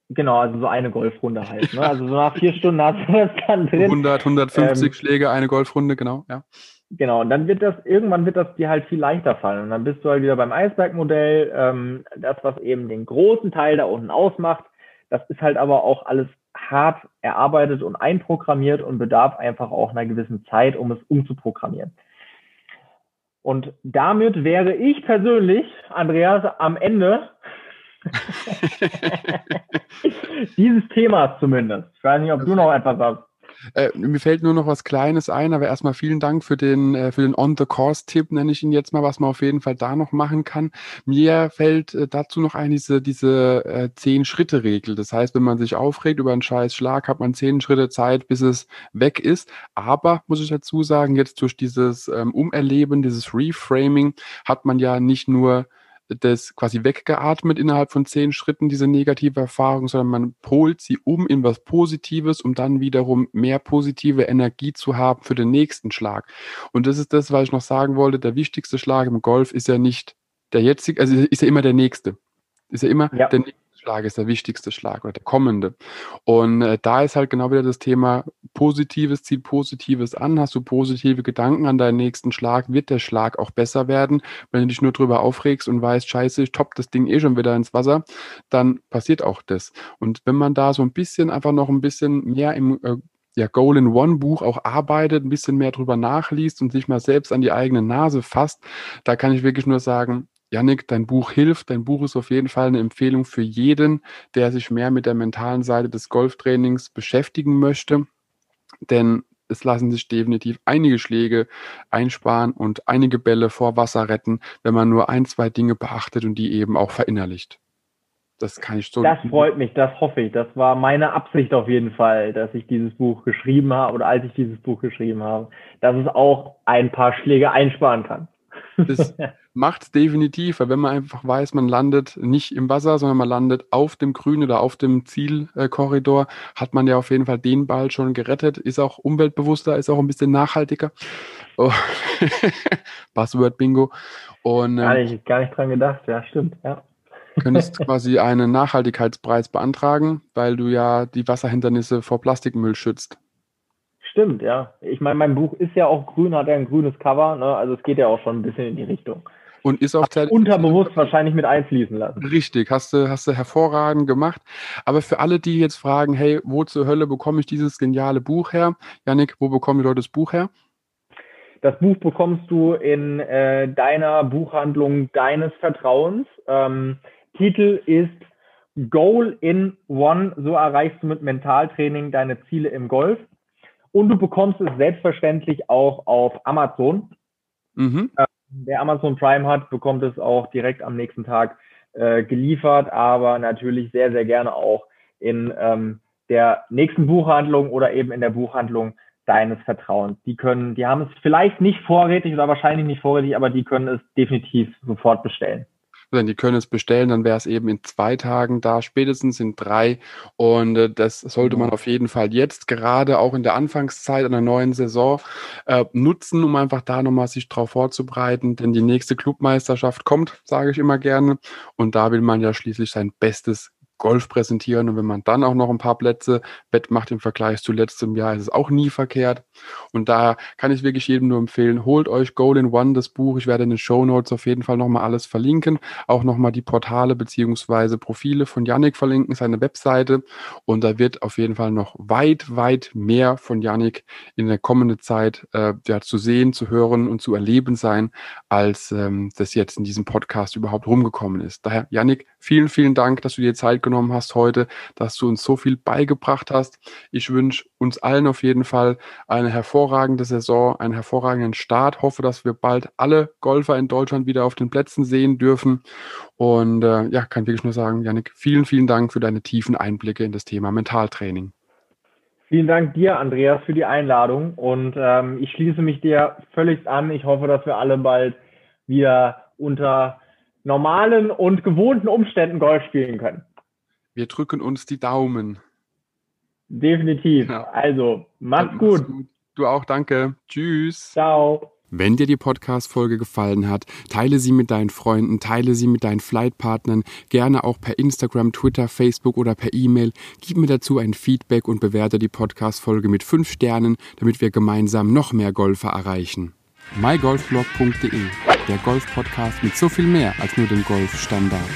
Genau, also so eine Golfrunde halt. Ne? Also so nach vier Stunden hast du das dann drin. 100, 150 ähm, Schläge, eine Golfrunde, genau, ja. Genau, und dann wird das, irgendwann wird das dir halt viel leichter fallen. Und dann bist du halt wieder beim Eisbergmodell. Ähm, das, was eben den großen Teil da unten ausmacht, das ist halt aber auch alles hart erarbeitet und einprogrammiert und bedarf einfach auch einer gewissen Zeit, um es umzuprogrammieren. Und damit wäre ich persönlich, Andreas, am Ende dieses Themas zumindest. Ich weiß nicht, ob du noch etwas hast. Äh, mir fällt nur noch was Kleines ein, aber erstmal vielen Dank für den, äh, für den On-the-Course-Tipp, nenne ich ihn jetzt mal, was man auf jeden Fall da noch machen kann. Mir fällt äh, dazu noch ein, diese, diese äh, Zehn-Schritte-Regel. Das heißt, wenn man sich aufregt über einen scheiß Schlag, hat man zehn Schritte Zeit, bis es weg ist. Aber, muss ich dazu sagen, jetzt durch dieses ähm, Umerleben, dieses Reframing, hat man ja nicht nur das quasi weggeatmet innerhalb von zehn Schritten, diese negative Erfahrung, sondern man polt sie um in was Positives, um dann wiederum mehr positive Energie zu haben für den nächsten Schlag. Und das ist das, was ich noch sagen wollte. Der wichtigste Schlag im Golf ist ja nicht der jetzige, also ist ja immer der nächste. Ist ja immer ja. der nächste Schlag ist der wichtigste Schlag oder der kommende. Und äh, da ist halt genau wieder das Thema Positives zieht Positives an. Hast du positive Gedanken an deinen nächsten Schlag, wird der Schlag auch besser werden. Wenn du dich nur drüber aufregst und weißt, scheiße, ich top das Ding eh schon wieder ins Wasser, dann passiert auch das. Und wenn man da so ein bisschen, einfach noch ein bisschen mehr im äh, ja, Goal-in-One-Buch auch arbeitet, ein bisschen mehr drüber nachliest und sich mal selbst an die eigene Nase fasst, da kann ich wirklich nur sagen, Yannick, dein Buch hilft. Dein Buch ist auf jeden Fall eine Empfehlung für jeden, der sich mehr mit der mentalen Seite des Golftrainings beschäftigen möchte. Denn es lassen sich definitiv einige Schläge einsparen und einige Bälle vor Wasser retten, wenn man nur ein, zwei Dinge beachtet und die eben auch verinnerlicht. Das kann ich so. Das freut mich, das hoffe ich. Das war meine Absicht auf jeden Fall, dass ich dieses Buch geschrieben habe oder als ich dieses Buch geschrieben habe, dass es auch ein paar Schläge einsparen kann. Das macht es definitiv, weil wenn man einfach weiß, man landet nicht im Wasser, sondern man landet auf dem Grün oder auf dem Zielkorridor, hat man ja auf jeden Fall den Ball schon gerettet, ist auch umweltbewusster, ist auch ein bisschen nachhaltiger. Oh. Buzzword Bingo. Und, ähm, gar, nicht, gar nicht dran gedacht, ja, stimmt, ja. Könntest quasi einen Nachhaltigkeitspreis beantragen, weil du ja die Wasserhindernisse vor Plastikmüll schützt. Stimmt, ja. Ich meine, mein Buch ist ja auch grün, hat ja ein grünes Cover, ne? also es geht ja auch schon ein bisschen in die Richtung. Und ist auch unterbewusst wahrscheinlich mit einfließen lassen. Richtig, hast du, hast du hervorragend gemacht. Aber für alle, die jetzt fragen, hey, wo zur Hölle bekomme ich dieses geniale Buch her? Janik, wo bekommen die Leute das Buch her? Das Buch bekommst du in äh, deiner Buchhandlung deines Vertrauens. Ähm, Titel ist Goal in One. So erreichst du mit Mentaltraining deine Ziele im Golf. Und du bekommst es selbstverständlich auch auf Amazon. Mhm. Äh, wer Amazon Prime hat, bekommt es auch direkt am nächsten Tag äh, geliefert, aber natürlich sehr, sehr gerne auch in ähm, der nächsten Buchhandlung oder eben in der Buchhandlung deines Vertrauens. Die können, die haben es vielleicht nicht vorrätig oder wahrscheinlich nicht vorrätig, aber die können es definitiv sofort bestellen wenn die können es bestellen, dann wäre es eben in zwei Tagen da, spätestens in drei. Und äh, das sollte man auf jeden Fall jetzt gerade auch in der Anfangszeit einer neuen Saison äh, nutzen, um einfach da nochmal sich drauf vorzubereiten. Denn die nächste Clubmeisterschaft kommt, sage ich immer gerne. Und da will man ja schließlich sein Bestes Golf präsentieren. Und wenn man dann auch noch ein paar Plätze wettmacht im Vergleich zu letztem Jahr, ist es auch nie verkehrt. Und da kann ich wirklich jedem nur empfehlen, holt euch Goal in One, das Buch. Ich werde in den Show Notes auf jeden Fall nochmal alles verlinken. Auch nochmal die Portale beziehungsweise Profile von Yannick verlinken, seine Webseite. Und da wird auf jeden Fall noch weit, weit mehr von Yannick in der kommenden Zeit äh, ja, zu sehen, zu hören und zu erleben sein, als ähm, das jetzt in diesem Podcast überhaupt rumgekommen ist. Daher, Yannick, vielen, vielen Dank, dass du dir Zeit genommen hast heute, dass du uns so viel beigebracht hast. Ich wünsche uns allen auf jeden Fall eine hervorragende Saison, einen hervorragenden Start. Hoffe, dass wir bald alle Golfer in Deutschland wieder auf den Plätzen sehen dürfen. Und äh, ja, kann wirklich nur sagen, Janik, vielen, vielen Dank für deine tiefen Einblicke in das Thema Mentaltraining. Vielen Dank dir, Andreas, für die Einladung. Und ähm, ich schließe mich dir völlig an. Ich hoffe, dass wir alle bald wieder unter normalen und gewohnten Umständen Golf spielen können. Wir drücken uns die Daumen. Definitiv. Ja. Also, mach's gut. gut. Du auch, danke. Tschüss. Ciao. Wenn dir die Podcast-Folge gefallen hat, teile sie mit deinen Freunden, teile sie mit deinen Flightpartnern, gerne auch per Instagram, Twitter, Facebook oder per E-Mail. Gib mir dazu ein Feedback und bewerte die Podcast-Folge mit fünf Sternen, damit wir gemeinsam noch mehr Golfer erreichen. mygolfblog.de, der Golf-Podcast mit so viel mehr als nur dem Golfstandard.